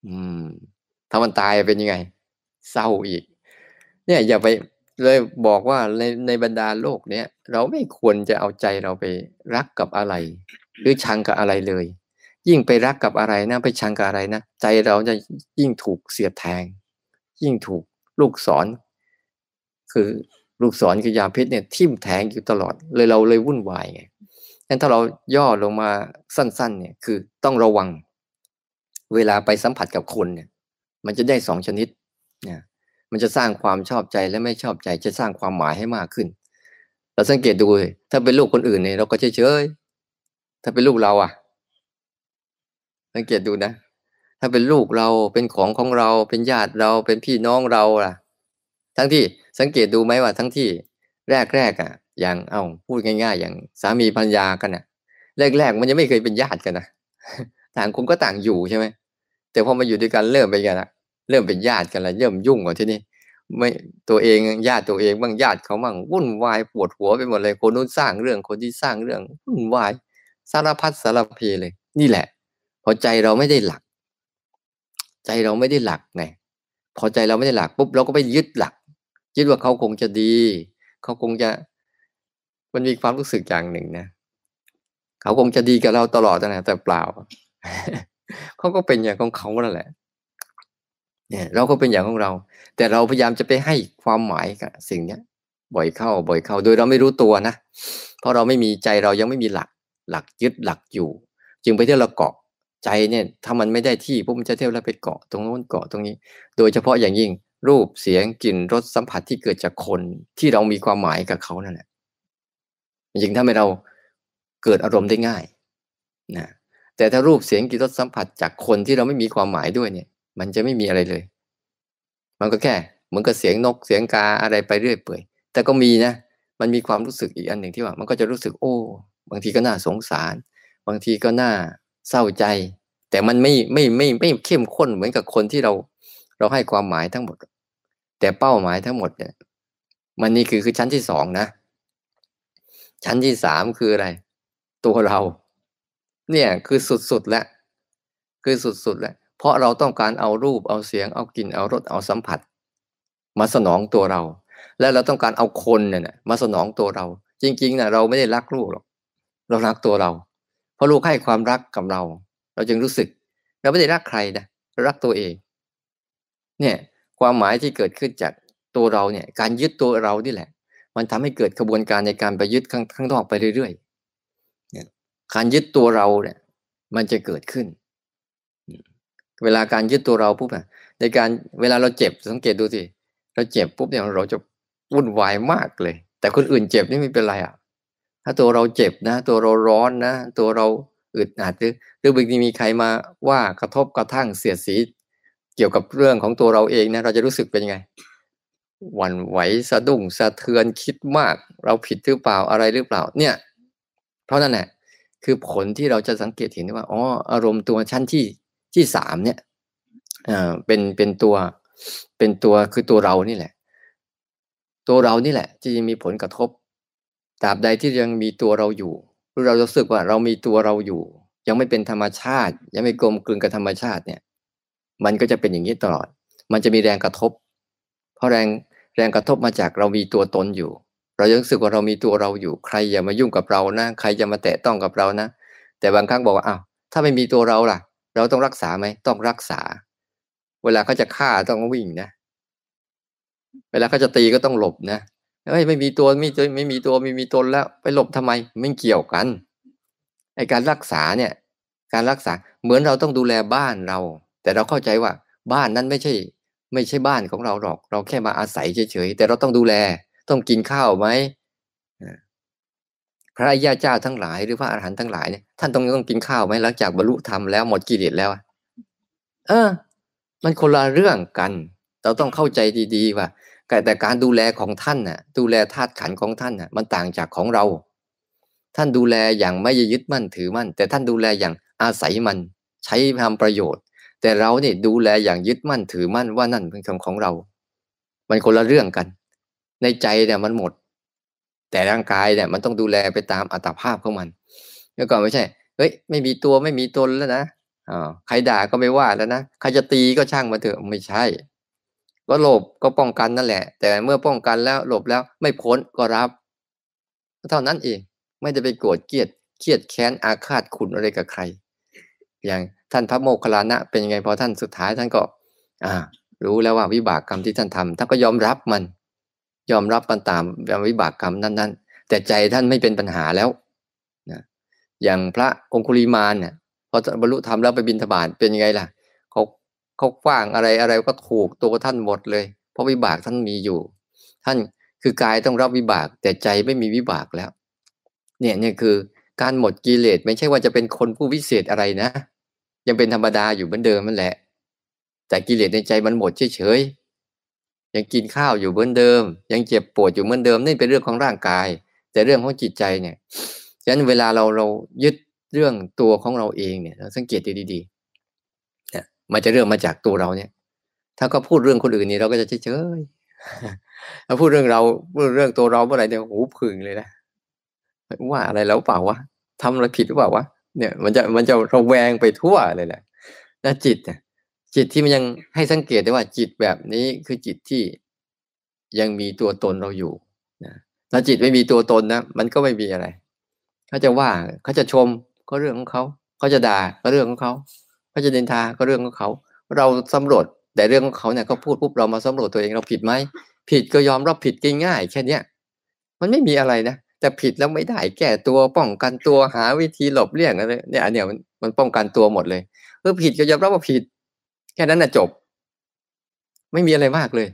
Speaker 1: อืม ถ้ามันตายเป็นยังไง เศร้าอีก เนี่ยอย่าไปเลยบอกว่าในในบรรดาโลกเนี้ยเราไม่ควรจะเอาใจเราไปรักกับอะไร หรือชังกับอะไรเลย ยิ่งไปรักกับอะไรนะไปชังกับอะไรนะใจเราจะยิ่งถูกเสียดแทง ยิ่งถูกลูกศร คือลูกศรคือยาพิษเนี่ยทิ่มแทงอยู่ตลอด เลยเราเลยวุ่นวายไงงั้นถ้าเราย่อลงมาสั้น ๆ เนี่ยคือต้องระวัง เวลาไปสัมผัสกับคนเนี่ย มันจะได้สองชนิดนี่ยมันจะสร้างความชอบใจและไม่ชอบใจจะสร้างความหมายให้มากขึ้น เราสังเกตดูถ้าเป็นลูกคนอื่นเนี่ยเราก็เฉยเฉยถ้าเป็นลูกเราอะ สังเกตดูนะ ถ้าเป็นลูกเราเป็นของของเราเป็นญาติเราเป็นพี่น้องเราล่ะ ทั้งที่สังเกตดูไหมว่าทั้งที่แรกแรกอะ อย่างเอาพูดง่าย ๆ อย่างสามีภรรยากันอะแรกๆ มันยังไม่เคยเป็นญาติกันนะต่างคนก็ต่างอยู่ใช่ไหมแต่พอมาอยู่ด้วยกันเริ่มไปกันละ เริ่มเป็นญาติกันแล้วเริ่มยุ่งกว่าที่นี่ไม่ตัวเองญาติตัวเองบ้างญาติเขาบ้างวุ่นวายปวดหัวไปหมดเลยคนนู้นสร้างเรื่องคนที่สร้างเรื่องวุ่นวายสารพัดสารเพเลย นี่แหละ พอใจเราไม่ได้หลัก ใจเราไม่ได้หลักไงพอใจเราไม่ได้หลักปุ๊บเราก็ไปยึดหลัก ยึดว่าเขาคงจะดี เขาคงจะ มันมีความรู้สึกอย่างหนึ่งนะเขาคงจะดีกับเราตลอดนะแต่เปล่าเขาก็เป็นอย่างของเขาแล้วแหละ เนี่ยเราก็เป็นอย่างของเรา แต่เราพยายามจะไปให้ความหมายกับสิ่งเนี้ยบ่อยเข้าบ่อยเข้า โดยเราไม่รู้ตัวนะ เพราะเราไม่มีใจเรายังไม่มีหลักหลักยึดหลักอยู่ จึงไปเที่ยวเราเกาะใจเนี่ยถ้ามันไม่ได้ที่ปุ๊บมันจะเที่ยวแล้วไปเกาะตรงโน้นเกาะตรงนี้ โดยเฉพาะอย่างยิ่งรูปเสียงกลิ่นรสสัมผัสที่เกิดจากคนที่เรามีความหมายกับเขานั่นแหละจริงถ้าไม่เราเกิดอารมณ์ได้ง่ายนะแต่ถ้ารูปเสียงกลิ่นรสสัมผัสจากคนที่เราไม่มีความหมายด้วยเนี่ย มันจะไม่มีอะไรเลย มันก็แค่เหมือนกับเสียงนกเสียงกาอะไรไปเรื่อยเปื่อย แต่ก็มีนะ มันมีความรู้สึกอีกอันหนึ่งที่ว่า มันก็จะรู้สึกโอ้ บางทีก็น่าสงสาร บางทีก็น่าเศร้าใจ แต่มันไม่ไม่ไม่ไม่เข้มข้นเหมือนกับคนที่เรา เราให้ความหมายทั้งหมด แต่เป้าหมายทั้งหมดเนี่ย มันนี่คือคือชั้นที่สองนะ ชั้นที่สามคืออะไร ตัวเรา เนี่ยคือสุดๆแล้วคือสุดๆแล้ว เพราะเราต้องการเอารูปเอาเสียงเอากลิ่นเอารสเอาสัมผัส มาสนองตัวเรา และเราต้องการเอาคนเนี่ยมาสนองตัวเรา จริงๆนะเราไม่ได้รักลูกหรอกเรารักตัวเรา เพราะลูกให้ความรักกับเรา เราจึงรู้สึก เราไม่ได้รักใครนะเรารักตัวเอง เนี่ยความหมายที่เกิดขึ้นจากตัวเราเนี่ย การยึดตัวเรานี่แหละ มันทำให้เกิดกระบวนการในการไปยึดข้างข้างนอกไปเรื่อยๆการยึดตัวเราเนี่ย มันจะเกิดขึ้น เวลาการยึดตัวเราปุ๊บอะในการเวลาเราเจ็บสังเกตดูสิเราเจ็บปุ๊บเนี่ยเราจะวุ่นวายมากเลย แต่คนอื่นเจ็บนี่ไม่เป็นไรอะถ้าตัวเราเจ็บนะ ตัวเราร้อนนะ ตัวเราอึดอัดหรือหรือบางทีมีใครมาว่ากระทบกระทั่งเสียดสี เกี่ยวกับเรื่องของตัวเราเองนะเราจะรู้สึกเป็นยังไงหวั่นไหวสะดุ้งสะเทือนคิดมาก เราผิดหรือเปล่าอะไรหรือเปล่า เนี่ย เพราะนั่นแหละคือผลที่เราจะสังเกตเห็นว่าอ๋ออารมณ์ตัวชั้นที่ ที่สามเนี่ยอ่าเป็นเป็นตัวเป็นตัวคือตัวเรานี่แหละ ตัวเรานี่แหละ ที่จะมีผลกระทบตราบใดที่ยังมีตัวเราอยู่หรือเรารู้สึกว่าเรามีตัวเราอยู่ ยังไม่เป็นธรรมชาติ ยังไม่กลมกลืนกับธรรมชาติเนี่ย มันก็จะเป็นอย่างนี้ตลอด มันจะมีแรงกระทบ เพราะแรงแรงกระทบมาจากเรามีตัวตนอยู่ เรายังรู้สึกว่าเรามีตัวเราอยู่ ใครอย่ามายุ่งกับเรานะ ใครจะมาแตะต้องกับเรานะ แต่บางครั้งบอกว่าอ้าวถ้าไม่มีตัวเราล่ะ เราต้องรักษาไหมต้องรักษา เวลาเขาจะฆ่าต้องวิ่งนะ เวลาเขาจะตีก็ต้องหลบนะเฮ้ยไม่มีตัวไม่ไม่มีตัวไม่มีตนแล้ว ไปหลบทำไมไม่เกี่ยวกันไอการรักษาเนี่ย การรักษาเหมือนเราต้องดูแลบ้านเรา แต่เราเข้าใจว่าบ้านนั้นไม่ใช่ ไม่ใช่บ้านของเราหรอก เราแค่มาอาศัยเฉยๆแต่เราต้องดูแล ต้องกินข้าวไหม พระยาเจ้าทั้งหลายหรือพระอรหันต์ทั้งหลายเนี่ยท่านต้องต้องกินข้าวไหมหลังจากบรรลุธรรมแล้วหมดกิเลสแล้วเออ มันคนละเรื่องกัน เราต้องเข้าใจดีๆว่าแต่การดูแลของท่านน่ะ ดูแลธาตุขันของท่านน่ะ มันต่างจากของเรา ท่านดูแลอย่างไม่ยึดมั่นถือมั่น แต่ท่านดูแลอย่างอาศัยมันใช้ทำประโยชน์ แต่เราเนี่ยดูแลอย่างยึดมั่นถือมั่นว่านั่นเป็นของของเรา มันคนละเรื่องกัน ในใจเนี่ยมันหมด แต่ร่างกายเนี่ยมันต้องดูแลไปตามอัตภาพของมันแล้วก็ไม่ใช่ เฮ้ย ไม่มีตัวไม่มีตนแล้วนะอ่าใครด่าก็ไม่ว่าแล้วนะใครจะตีก็ช่างมาเถอะไม่ใช่ ก็หลบก็ป้องกันนั่นแหละ แต่เมื่อป้องกันแล้วหลบแล้วไม่พ้นก็รับเท่านั้นเองไม่ได้ไปโกรธเกลียดเครียดแค้นอาฆาตขุนอะไรกับใคร อย่างท่านพระโมคคัลลานะ เป็นยังไงพอท่านสุดท้ายท่านก็ อ่า รู้แล้วว่าวิบากกรรมที่ท่านทำท่านก็ยอมรับมัน ยอมรับมันตามวิบากกรรมนั้น ๆ แต่ใจท่านไม่เป็นปัญหาแล้วนะอย่างพระองคุลิมานเนี่ยพอบรรลุธรรมแล้วไปบินทบาทเป็นยังไงล่ะเขาเขากว้างอะไรอะไรก็ถูกตัวท่านหมดเลย เพราะวิบากท่านมีอยู่ ท่านคือกายต้องรับวิบาก แต่ใจไม่มีวิบากแล้ว เนี่ยเนี่ยคือการหมดกิเลสไม่ใช่ว่าจะเป็นคนผู้วิเศษอะไรนะ ยังเป็นธรรมดาอยู่เหมือนเดิมนั่นแหละ แต่กิเลสในใจมันหมดเฉยๆ ยังกินข้าวอยู่เหมือนเดิม ยังเจ็บปวดอยู่เหมือนเดิมนี่เป็นเรื่องของร่างกาย แต่เรื่องของจิตใจเนี่ยฉะนั้นเวลาเราเรายึดเรื่องตัวของเราเองเนี่ยเราสังเกตดีๆเนี่ยมันจะเรื่องมาจากตัวเราเนี่ย ถ้าก็พูดเรื่องคนอื่นนี่เราก็จะเฉยๆถ้าพูดเรื่องเราพูดเรื่องตัวเราเมื่อไหร่เนี่ยหูพึ่งเลยนะว่าอะไรแล้วเปล่าวะทำอะไรผิดหรือเปล่าวะเนี่ยมันจะมันจะระแวงไปทั่วเลยแหละแล้วจิตเนี่ย จิตที่มันยังให้สังเกตได้ว่าจิตแบบนี้คือจิตที่ยังมีตัวตนเราอยู่นะถ้าจิตไม่มีตัวตนนะมันก็ไม่มีอะไรเขาจะว่าเขาจะชมก็เรื่องของเขาเขาจะด่าก็เรื่องของเขาเขาจะเดินทาก็เรื่องของเขา เราสำรวจแต่เรื่องของเขาเนี่ยเขาพูดปุ๊บเรามาสำรวจตัวเองเราผิดไหมผิดก็ยอมรับผิดง่ายๆแค่เนี้ยมันไม่มีอะไรนะแต่ผิดแล้วไม่ได้แก้ตัวป้องกันตัวหาวิธีหลบเลี่ยงอะไรเนี่ยอันเนี้ยมันมันป้องกันตัวหมดเลยเออผิดก็ยอมรับว่าผิด แค่นั้นน่ะจบ ไม่มีอะไรมากเลย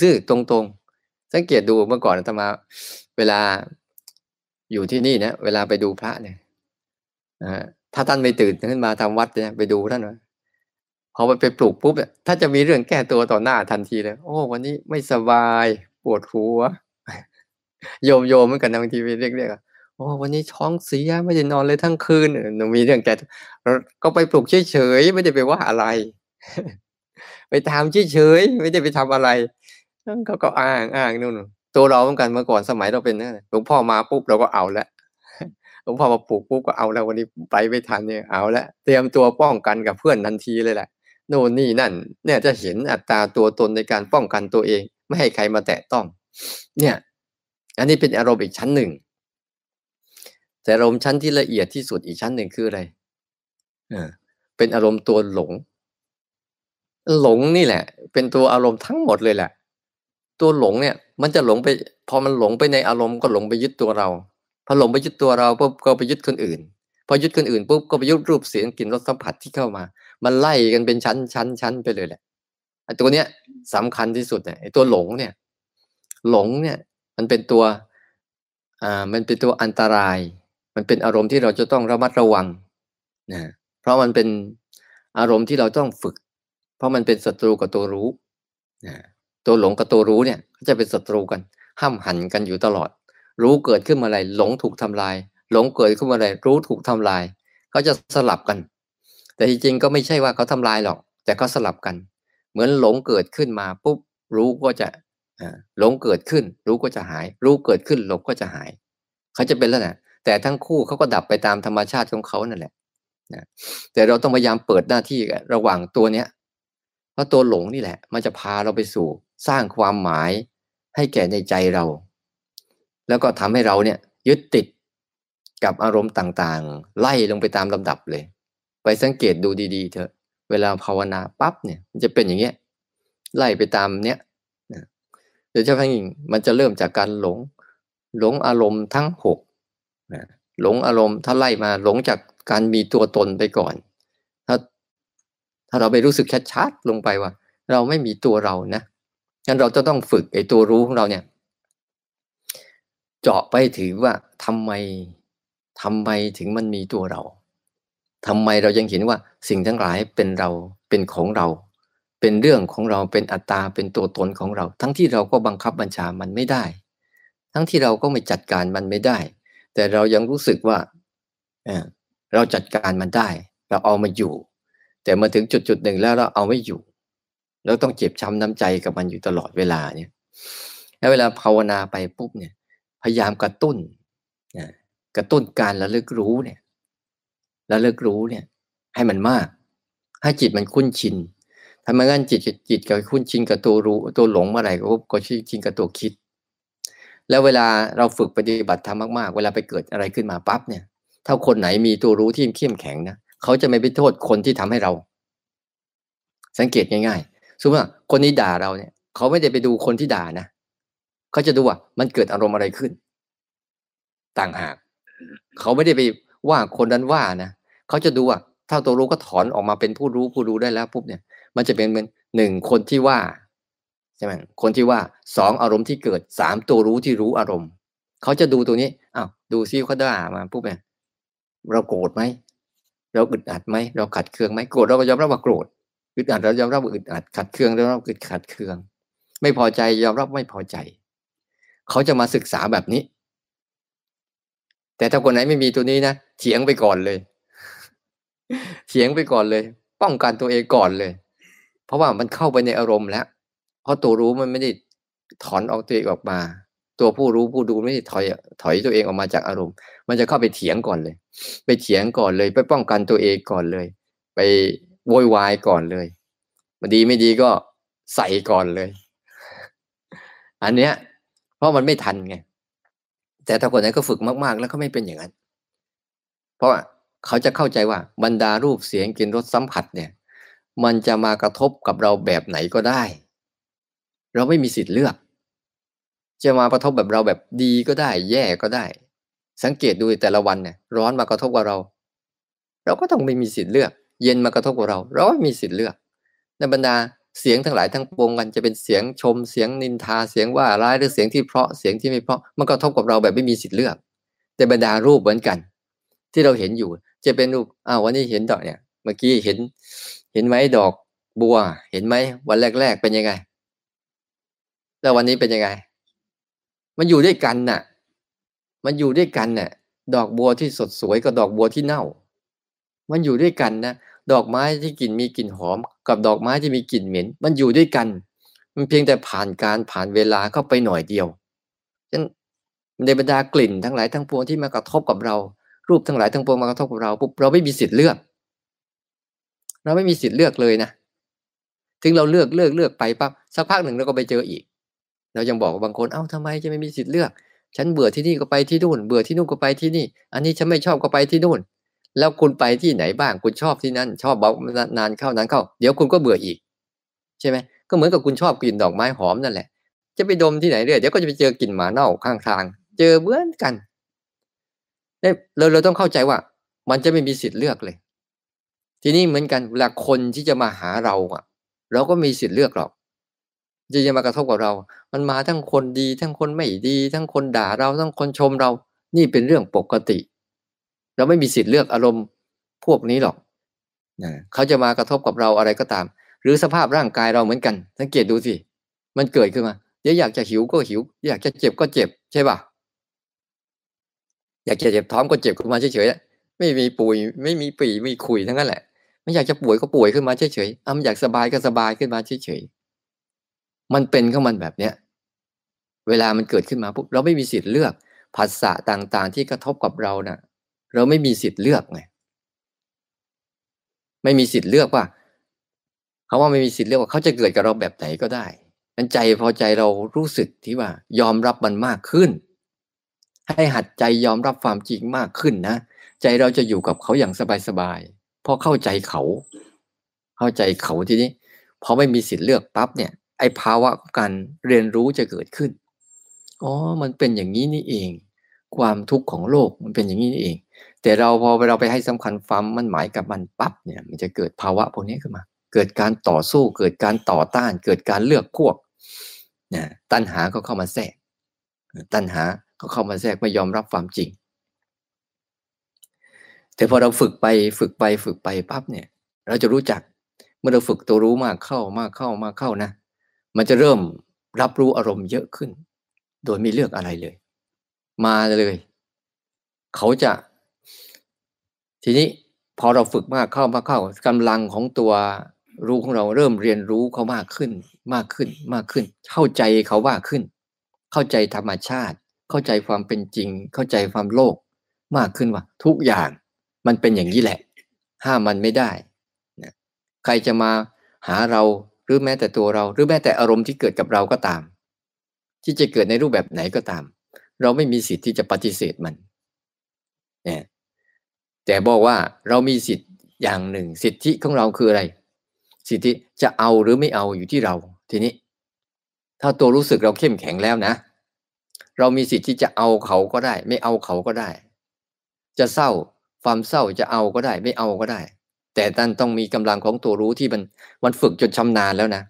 Speaker 1: ซื่อๆตรงๆ สังเกตดูเมื่อก่อนอาตมา เวลาอยู่ที่นี่นะเวลาไปดูพระเนี่ยถ้าท่านไม่ตื่นขึ้นมาทำวัดเนี่ยไปดูท่านว่าพอไปปลูกปุ๊บเนี่ยถ้าจะมีเรื่องแก้ตัวต่อหน้าทันทีเลย โอ้ วันนี้ไม่สบาย ปวดหัว โยมโยมเหมือนกันบางทีไปเรียกเรียกโอ้วันนี้ท้องเสียไม่ได้นอนเลยทั้งคืนหนูมีเรื่องแก้ก็ไปปลุกเฉยๆไม่ได้ไปว่าอะไร ไปทำเฉยๆไม่ได้ไปทำอะไรเขาก็อ้างอ้างนู่นตัวเราเหมือนกันเมื่อก่อนสมัยเราเป็นนะหลวงพ่อมาปุ๊บเราก็เอาละหลวงพ่อมาปลูกปุ๊บก็เอาแล้ววันนี้ไปไม่ทันเนี่ยเอาละเตรียมตัวป้องกันกับเพื่อนทันทีเลยแหละโน่นนี่นั่น เนี่ยจะเห็นอัตราตัวตนในการป้องกันตัวเอง ไม่ให้ใครมาแตะต้อง เนี่ย อันนี้เป็นอารมณ์อีกชั้นหนึ่ง แต่อารมณ์ชั้นที่ละเอียดที่สุดอีกชั้นหนึ่งคืออะไรเออเป็นอารมณ์ตัวหลง หลงนี่แหละ เป็นตัวอารมณ์ทั้งหมดเลยแหละ ตัวหลงเนี่ย มันจะหลงไป พอมันหลงไปในอารมณ์ก็หลงไปยึดตัวเรา พอหลงไปยึดตัวเราปุ๊บก็ไปยึดคนอื่น พอยึดคนอื่นปุ๊บก็ไปยึดรูปเสียงกลิ่นรสสัมผัสที่เข้ามา มันไล่กันเป็นชั้นชั้นชั้นไปเลยแหละไอ้ตัวเนี้ยสำคัญที่สุดเนี่ยไอ้ตัวหลงเนี่ย หลงเนี่ย มันเป็นตัวอ่ามันเป็นตัวอันตราย มันเป็นอารมณ์ที่เราจะต้องระมัดระวังนะเพราะมันเป็นอารมณ์ที่เราต้องฝึก เพราะมันเป็นศัตรูกับตัวรู้นะตัวหลงกับตัวรู้เนี่ยจะเป็นศัตรูกัน ห้ามหันกันอยู่ตลอด รู้เกิดขึ้นมาอะไรหลงถูกทำลาย หลงเกิดขึ้นมาอะไรรู้ถูกทำลายเขาจะสลับกัน แต่จริงๆก็ไม่ใช่ว่าเขาทำลายหรอก แต่เขาสลับกัน เหมือนหลงเกิดขึ้นมาปุ๊บรู้ก็จะหลงเกิดขึ้น รู้ก็จะหาย รู้เกิดขึ้นหลงก็จะหายเขาจะเป็นแล้วนะแต่ทั้งคู่เขาก็ดับไปตามธรรมชาติของเขานั่นแหละนะแต่เราต้องพยายามเปิดหน้าที่ระหว่างตัวเนี้ยเพ ราะตัวหลงนี่แหละ มันจะพาเราไปสู่ สร้างความหมายให้แก่ในใจเรา แล้วก็ทำให้เราเนี่ยยึดติดกับอารมณ์ต่างๆ ไล่ลงไปตามลำดับเลย ไปสังเกตดูดีๆเถอะ เวลาภาวนาปั๊บเนี่ยมันจะเป็นอย่างเงี้ยไล่ไปตามเนี้ยโดยเฉพาะยิ่งมันจะเริ่มจากการหลง หลงอารมณ์ทั้งหกหลงอารมณ์ถ้าไล่มาหลงจากการมีตัวตนไปก่อน ถ้าเราไปรู้สึกชัดๆลงไปว่า เราไม่มีตัวเรานะงั้นเราจะต้องฝึกไอ้ตัวรู้ของเราเนี่ย เจาะไปถือว่าทำไมทำไมถึงมันมีตัวเราทำไมเรายังเห็นว่าสิ่งทั้งหลายเป็นเราเป็นของเรา เป็นเรื่องของเราเป็นอัตตาเป็นตัวตนของเรา ทั้งที่เราก็บังคับบัญชามันไม่ได้ ทั้งที่เราก็ไม่จัดการมันไม่ได้ แต่เรายังรู้สึกว่าเราจัดการมันได้ เราเอามาอยู่ แต่มาถึงจุดจุดหนึ่งแล้วเราเอาไม่อยู่แล้วต้องเจ็บช้ำน้ำใจกับมันอยู่ตลอดเวลาเนี่ย แล้วเวลาภาวนาไปปุ๊บเนี่ย พยายามกระตุ้นนะกระตุ้นการระลึกรู้เนี่ยระลึกรู้เนี่ย ให้มันมาก ให้จิตมันคุ้นชินถ้าไม่งั้นจิตจิตกับคุ้นชินกับตัวรู้ตัวหลงเมื่อไหร่ก็ก็ชินกับตัวคิด แล้วเวลาเราฝึกปฏิบัติธรรมมากๆ เวลาไปเกิดอะไรขึ้นมาปั๊บเนี่ย ถ้าคนไหนมีตัวรู้ที่เข้มแข็งนะ เขาจะไม่ไปโทษคนที่ทำให้เรา สังเกตง่ายๆสมมติว่าคนนี้ด่าเราเนี่ย เขาไม่ได้ไปดูคนที่ด่านะเขาจะดูว่ามันเกิดอารมณ์อะไรขึ้น ต่างหาก เขาไม่ได้ไปว่าคนนั้นว่านะเขาจะดูว่าถ้าตัวรู้ก็ถอนออกมาเป็นผู้รู้ผู้รู้ได้แล้วปุ๊บเนี่ย มันจะเป็นเหมือนหนึ่งคนที่ว่าใช่ไหมคนที่ว่าสองอารมณ์ที่เกิดสามตัวรู้ที่รู้อารมณ์ เขาจะดูตัวนี้อ้าวดูซิเขาด่ามาปุ๊บเนี่ยเราโกรธไหม เราอึดอัดไหมเราขัดเคืองไหมโกรธเราก็ยอมรับว่าโกรธอึดอัดเรายอมรับว่าอึดอัดขัดเคืองเรายอมรับอึดขัดเคือง ไม่พอใจยอมรับไม่พอใจ เขาจะมาศึกษาแบบนี้ แต่ถ้าคนไหนไม่มีตัวนี้นะเถียงไปก่อนเลยเถียงไปก่อนเลย ป้องกันตัวเองก่อนเลย เพราะว่ามันเข้าไปในอารมณ์แล้ว เพราะตัวรู้มันไม่ได้ถอนออกตัวเองออกมา ตัวผู้รู้ผู้ดูไม่ได้ถอยถอยตัวเองออกมาจากอารมณ์ มันจะเข้าไปเถียงก่อนเลย ไปเถียงก่อนเลย ไปป้องกันตัวเองก่อนเลย ไปโวยวายก่อนเลยมาดีไม่ดีก็ใส่ก่อนเลย อันเนี้ย เพราะมันไม่ทันไง แต่ถ้าคนไหนก็ฝึกมาก ๆ แล้วก็ไม่เป็นอย่างนั้น เพราะเขาจะเข้าใจว่าบรรดารูปเสียงกลิ่นรสสัมผัสเนี่ย มันจะมากระทบกับเราแบบไหนก็ได้ เราไม่มีสิทธิ์เลือก จะมากระทบแบบเราแบบดีก็ได้ แย่ก็ได้ สังเกตดูแต่ละวันเนี่ยร้อนมากระทบกับเรา เราก็ต้องไม่มีสิทธิ์เลือก เย็นมากระทบกับเรา เราไม่มีสิทธิ์เลือก ในบรรดาเสียงทั้งหลายทั้งปวงกันจะเป็นเสียงชมเสียงนินทาเสียงว่าร้ายหรือเสียงที่เพราะเสียงที่ไม่เพราะมันกระทบกับเราแบบไม่มีสิทธิ์เลือก แต่บรรดารูปเหมือนกัน ที่เราเห็นอยู่ จะเป็นรูปอ้าววันนี้เห็นดอกเนี่ย เมื่อกี้เห็น เห็นไหมดอกบัว เห็นไหมวันแรก ๆ เป็นยังไง แล้ววันนี้เป็นยังไง มันอยู่ด้วยกันน่ะ มันอยู่ด้วยกันน่ะ ดอกบัวที่สดสวยกับดอกบัวที่เน่า มันอยู่ด้วยกันนะดอกไม้ที่กลิ่นมีกลิ่นหอม กับดอกไม้ที่มีกลิ่นเหม็น มันอยู่ด้วยกัน มันเพียงแต่ผ่านการผ่านเวลาเข้าไปหน่อยเดียวฉะนั้นในบรรดากลิ่นทั้งหลายทั้งปวงที่มากระทบกับเรา รูปทั้งหลายทั้งปวงมากระทบกับเราปุ๊บเราไม่มีสิทธิ์เลือก เราไม่มีสิทธิ์เลือกเลยนะถึงเราเลือกเลือกเลือกไปปั๊บสักพักหนึ่งเราก็ไปเจออีก เรายังบอกบางคนเอ้าทำไมจะไม่มีสิทธิ์เลือก ฉันเบื่อที่นี่ก็ไปที่นู่น เบื่อที่นู่นก็ไปที่นี่ อันนี้ฉันไม่ชอบก็ไปที่นู่น แล้วคุณไปที่ไหนบ้าง คุณชอบที่นั่น ชอบบอกนานเข้านานเข้า เดี๋ยวคุณก็เบื่ออีก ใช่ไหมก็เหมือนกับคุณชอบกลิ่นดอกไม้หอมนั่นแหละ จะไปดมที่ไหนเรื่อยเดี๋ยวก็จะไปเจอกลิ่นหมาเน่าข้างทาง เจอเหมือนกันเราเราต้องเข้าใจว่า มันจะไม่มีสิทธิ์เลือกเลย ทีนี้เหมือนกันเวลาคนที่จะมาหาเราอะ เราก็มีสิทธิ์เลือกหรอก จะจะมากระทบกับเรา มันมาทั้งคนดี ทั้งคนไม่ดี ทั้งคนด่าเรา ทั้งคนชมเรา นี่เป็นเรื่องปกติ เราไม่มีสิทธิ์เลือกอารมณ์พวกนี้หรอกนะเขาจะมากระทบกับเราอะไรก็ตาม หรือสภาพร่างกายเราเหมือนกัน สังเกตดูสิ มันเกิดขึ้นมา เดี๋ยวอยากจะหิวก็หิว อยากจะเจ็บก็เจ็บ ใช่ป่ะ อยากจะเจ็บท้องก็เจ็บขึ้นมาเฉยๆ ไม่มีป่วยไม่มีปีไม่มีคุยทั้งนั้นแหละ ไม่อยากจะป่วยก็ป่วยขึ้นมาเฉยๆอะมันอยากสบายก็สบายขึ้นมาเฉยๆ มันเป็นของมันแบบเนี้ยเวลามันเกิดขึ้นมาปุ๊บเราไม่มีสิทธิ์เลือกภาษาต่างๆ ที่กระทบกับเรานะ่ะ เราไม่มีสิทธิ์เลือกไงไม่มีสิทธิ์เลือกว่าเขาว่าไม่มีสิทธิ์เลือกว่าเขาจะเกิดกับเราแบบไหนก็ได้นั้นใจพอใจเรารู้สึกที่ว่า ยอมรับมันมากขึ้น ให้หัดใจยอมรับความจริงมากขึ้นนะใจเราจะอยู่กับเขาอย่างสบายๆเพราะเข้าใจเขา เข้าใจเขาทีนี้พอไม่มีสิทธิ์เลือกปั๊บเนี่ย ไอ้ภาวะการเรียนรู้จะเกิดขึ้น อ๋อ มันเป็นอย่างนี้นี่เอง ความทุกข์ของโลกมันเป็นอย่างนี้นี่เอง แต่เราพอเราไปให้สำคัญความมันหมายกับมันปั๊บเนี่ยมันจะเกิดภาวะพวกนี้ขึ้นมา เกิดการต่อสู้ เกิดการต่อต้าน เกิดการเลือกพวกนะตัณหาก็เข้ามาแทรก ตัณหาก็เข้ามาแทรกไม่ยอมรับความจริง แต่พอเราฝึกไปฝึกไปฝึกไปปั๊บเนี่ย เราจะรู้จักเมื่อเราฝึกตัวรู้มากเข้ามากเข้ามากเข้านะ มันจะเริ่มรับรู้อารมณ์เยอะขึ้น โดยไม่เลือกอะไรเลย มาเลย เขาจะ ทีนี้พอเราฝึกมากเข้ามากเข้ากำลังของตัวรู้ของเราเริ่มเรียนรู้เขามากขึ้น มากขึ้นมากขึ้น เข้าใจเขามากขึ้น เข้าใจธรรมชาติ เข้าใจความเป็นจริง เข้าใจความโลก มากขึ้นว่า ทุกอย่างมันเป็นอย่างนี้แหละ ห้ามมันไม่ได้นะใครจะมาหาเรา รือแม้แต่ตัวเรา หรือแม้แต่อารมณ์ที่เกิดกับเราก็ตาม ที่จะเกิดในรูปแบบไหนก็ตาม เราไม่มีสิทธิ์ที่จะปฏิเสธมันเนี่ยแต่บอกว่าเรามีสิทธิ์อย่างหนึ่ง สิทธิของเราคืออะไร สิทธิจะเอาหรือไม่เอาอยู่ที่เรา ทีนี้ ถ้าตัวรู้สึกเราเข้มแข็งแล้วนะ เรามีสิทธิ์ที่จะเอาเขาก็ได้ ไม่เอาเขาก็ได้ จะเศร้าความเศร้าจะเอาก็ได้ ไม่เอาก็ได้ แต่ท่านต้องมีกำลังของตัวรู้ที่มันมันฝึกจนชำนาญแล้วนะ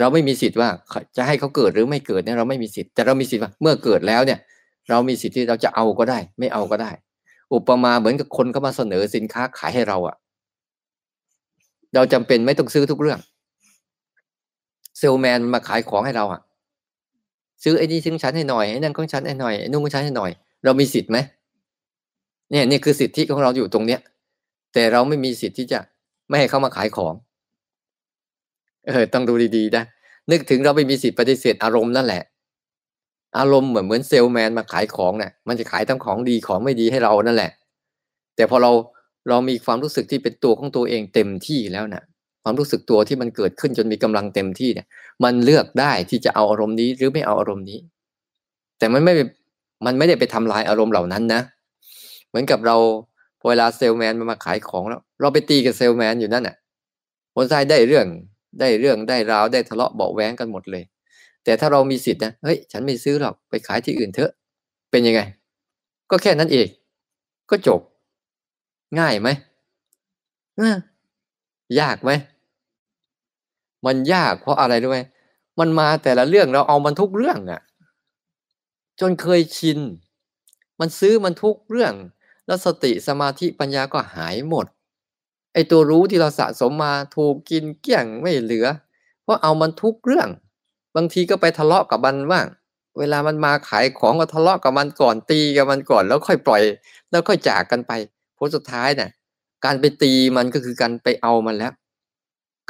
Speaker 1: เราไม่มีสิทธิ์ว่าจะให้เขาเกิดหรือไม่เกิดเนี่ยเราไม่มีสิทธิ์แต่เรามีสิทธิ์ว่าเมื่อเกิดแล้วเนี่ย เรามีสิทธิ์ที่เราจะเอาก็ได้ ไม่เอาก็ได้ อุปมาเหมือนกับคนเขามาเสนอสินค้าขายให้เราอะเราจำเป็นไม่ต้องซื้อทุกเรื่อง เซลแมนมาขายของให้เราอะซื้อไอ้นี่ซึ่งฉันให้หน่อยไอ้นั่นของฉันให้หน่อยไอ้นู่นของฉันให้หน่อย เรามีสิทธิ์ไหมเนี่ยนี่คือสิทธิของเราอยู่ตรงเนี้ย แต่เราไม่มีสิทธิ์ที่จะไม่ให้เขามาขายของ เออ ต้องดูดีๆนะนึกถึงเราไม่มีสิทธิ์ปฏิเสธอารมณ์นั่นแหละ อารมณ์เหมือนเหมือนเซลแมนมาขายของเนี่ยมันจะขายทั้งของดีของไม่ดีให้เรานั่นแหละ แต่พอเราเรามีความรู้สึกที่เป็นตัวของตัวเองเต็มที่แล้วนะ่ะ ความรู้สึกตัวที่มันเกิดขึ้นจนมีกำลังเต็มที่เนี่ย มันเลือกได้ที่จะเอาอารมณ์นี้หรือไม่เอาอารมณ์นี้ แต่มันไม่มันไม่ได้ไปทำลายอารมณ์เหล่านั้นนะ เหมือนกับเรา เวลาเซลแมนมาขายของแล้ว เราไปตีกับเซลแมนอยู่นั่นน่ะผลท้ายได้เรื่องได้เรื่องได้ราวได้ทะเลาะเบาแว้งกันหมดเลย แต่ถ้าเรามีสิทธิ์นะเฮ้ยฉันไม่ซื้อหรอกไปขายที่อื่นเถอะ เป็นยังไง ก็แค่นั้นเอง ก็จบ ง่ายไหมยากไหมมันยากเพราะอะไรด้วยมันมาแต่ละเรื่องเราเอามันทุกเรื่องอะ่ะ จนเคยชิน มันซื้อมันทุกเรื่อง แล้วสติสมาธิปัญญาก็หายหมด ไอตัวรู้ที่เราสะสมมาถูกกินเกลี้ยงไม่เหลือ เพราะเอามันทุกเรื่อง บางทีก็ไปทะเลาะกับมันบ้าง เวลามันมาขายของก็ทะเลาะกับมันก่อนตีกับมันก่อน แล้วค่อยปล่อย แล้วค่อยจากกันไปผลสุดท้ายเนี่ยการไปตีมันก็คือการไปเอามันแล้ว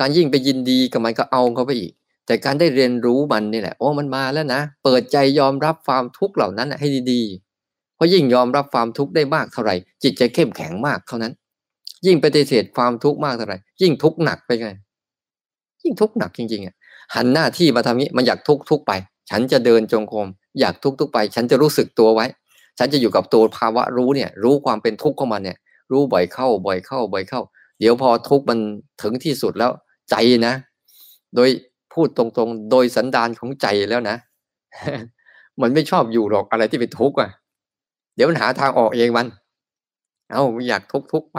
Speaker 1: การยิ่งไปยินดีกับมันก็เอาเขาไปอีก แต่การได้เรียนรู้มันนี่แหละโอ้มันมาแล้วนะ เปิดใจยอมรับความทุกข์เหล่านั้นให้ดี ราะยิ่งยอมรับความทุกข์ได้มากเท่าไหร่ จิตจะเข้มแข็งมากเท่านั้น ยิ่งปฏิเสธความทุกข์มากเท่าไหร่ ยิ่งทุกข์หนักไปไง ยิ่งทุกข์หนักจริงๆอะหันหน้าที่มาทำนี้มันอยากทุกข์ทุกไป ฉันจะเดินจงกรมอยากทุกข์ทุกไป ฉันจะรู้สึกตัวไว้ ฉันจะอยู่กับตัวภาวะรู้เนี่ย รู้ความเป็นทุกข์ของมันเนี่ย รู้บ่อยเข้า บ่อยเข้า บ่อยเข้า เดี๋ยวพอทุกข์มันถึงที่สุดแล้วใจนะ โดยพูดตรงๆ โดยสันดานของใจแล้วนะ มันไม่ชอบอยู่หรอกอะไรที่เป็นทุกข์อะ เดี๋ยวมันหาทางออกเองมัน เอาอยากทุกทุกไป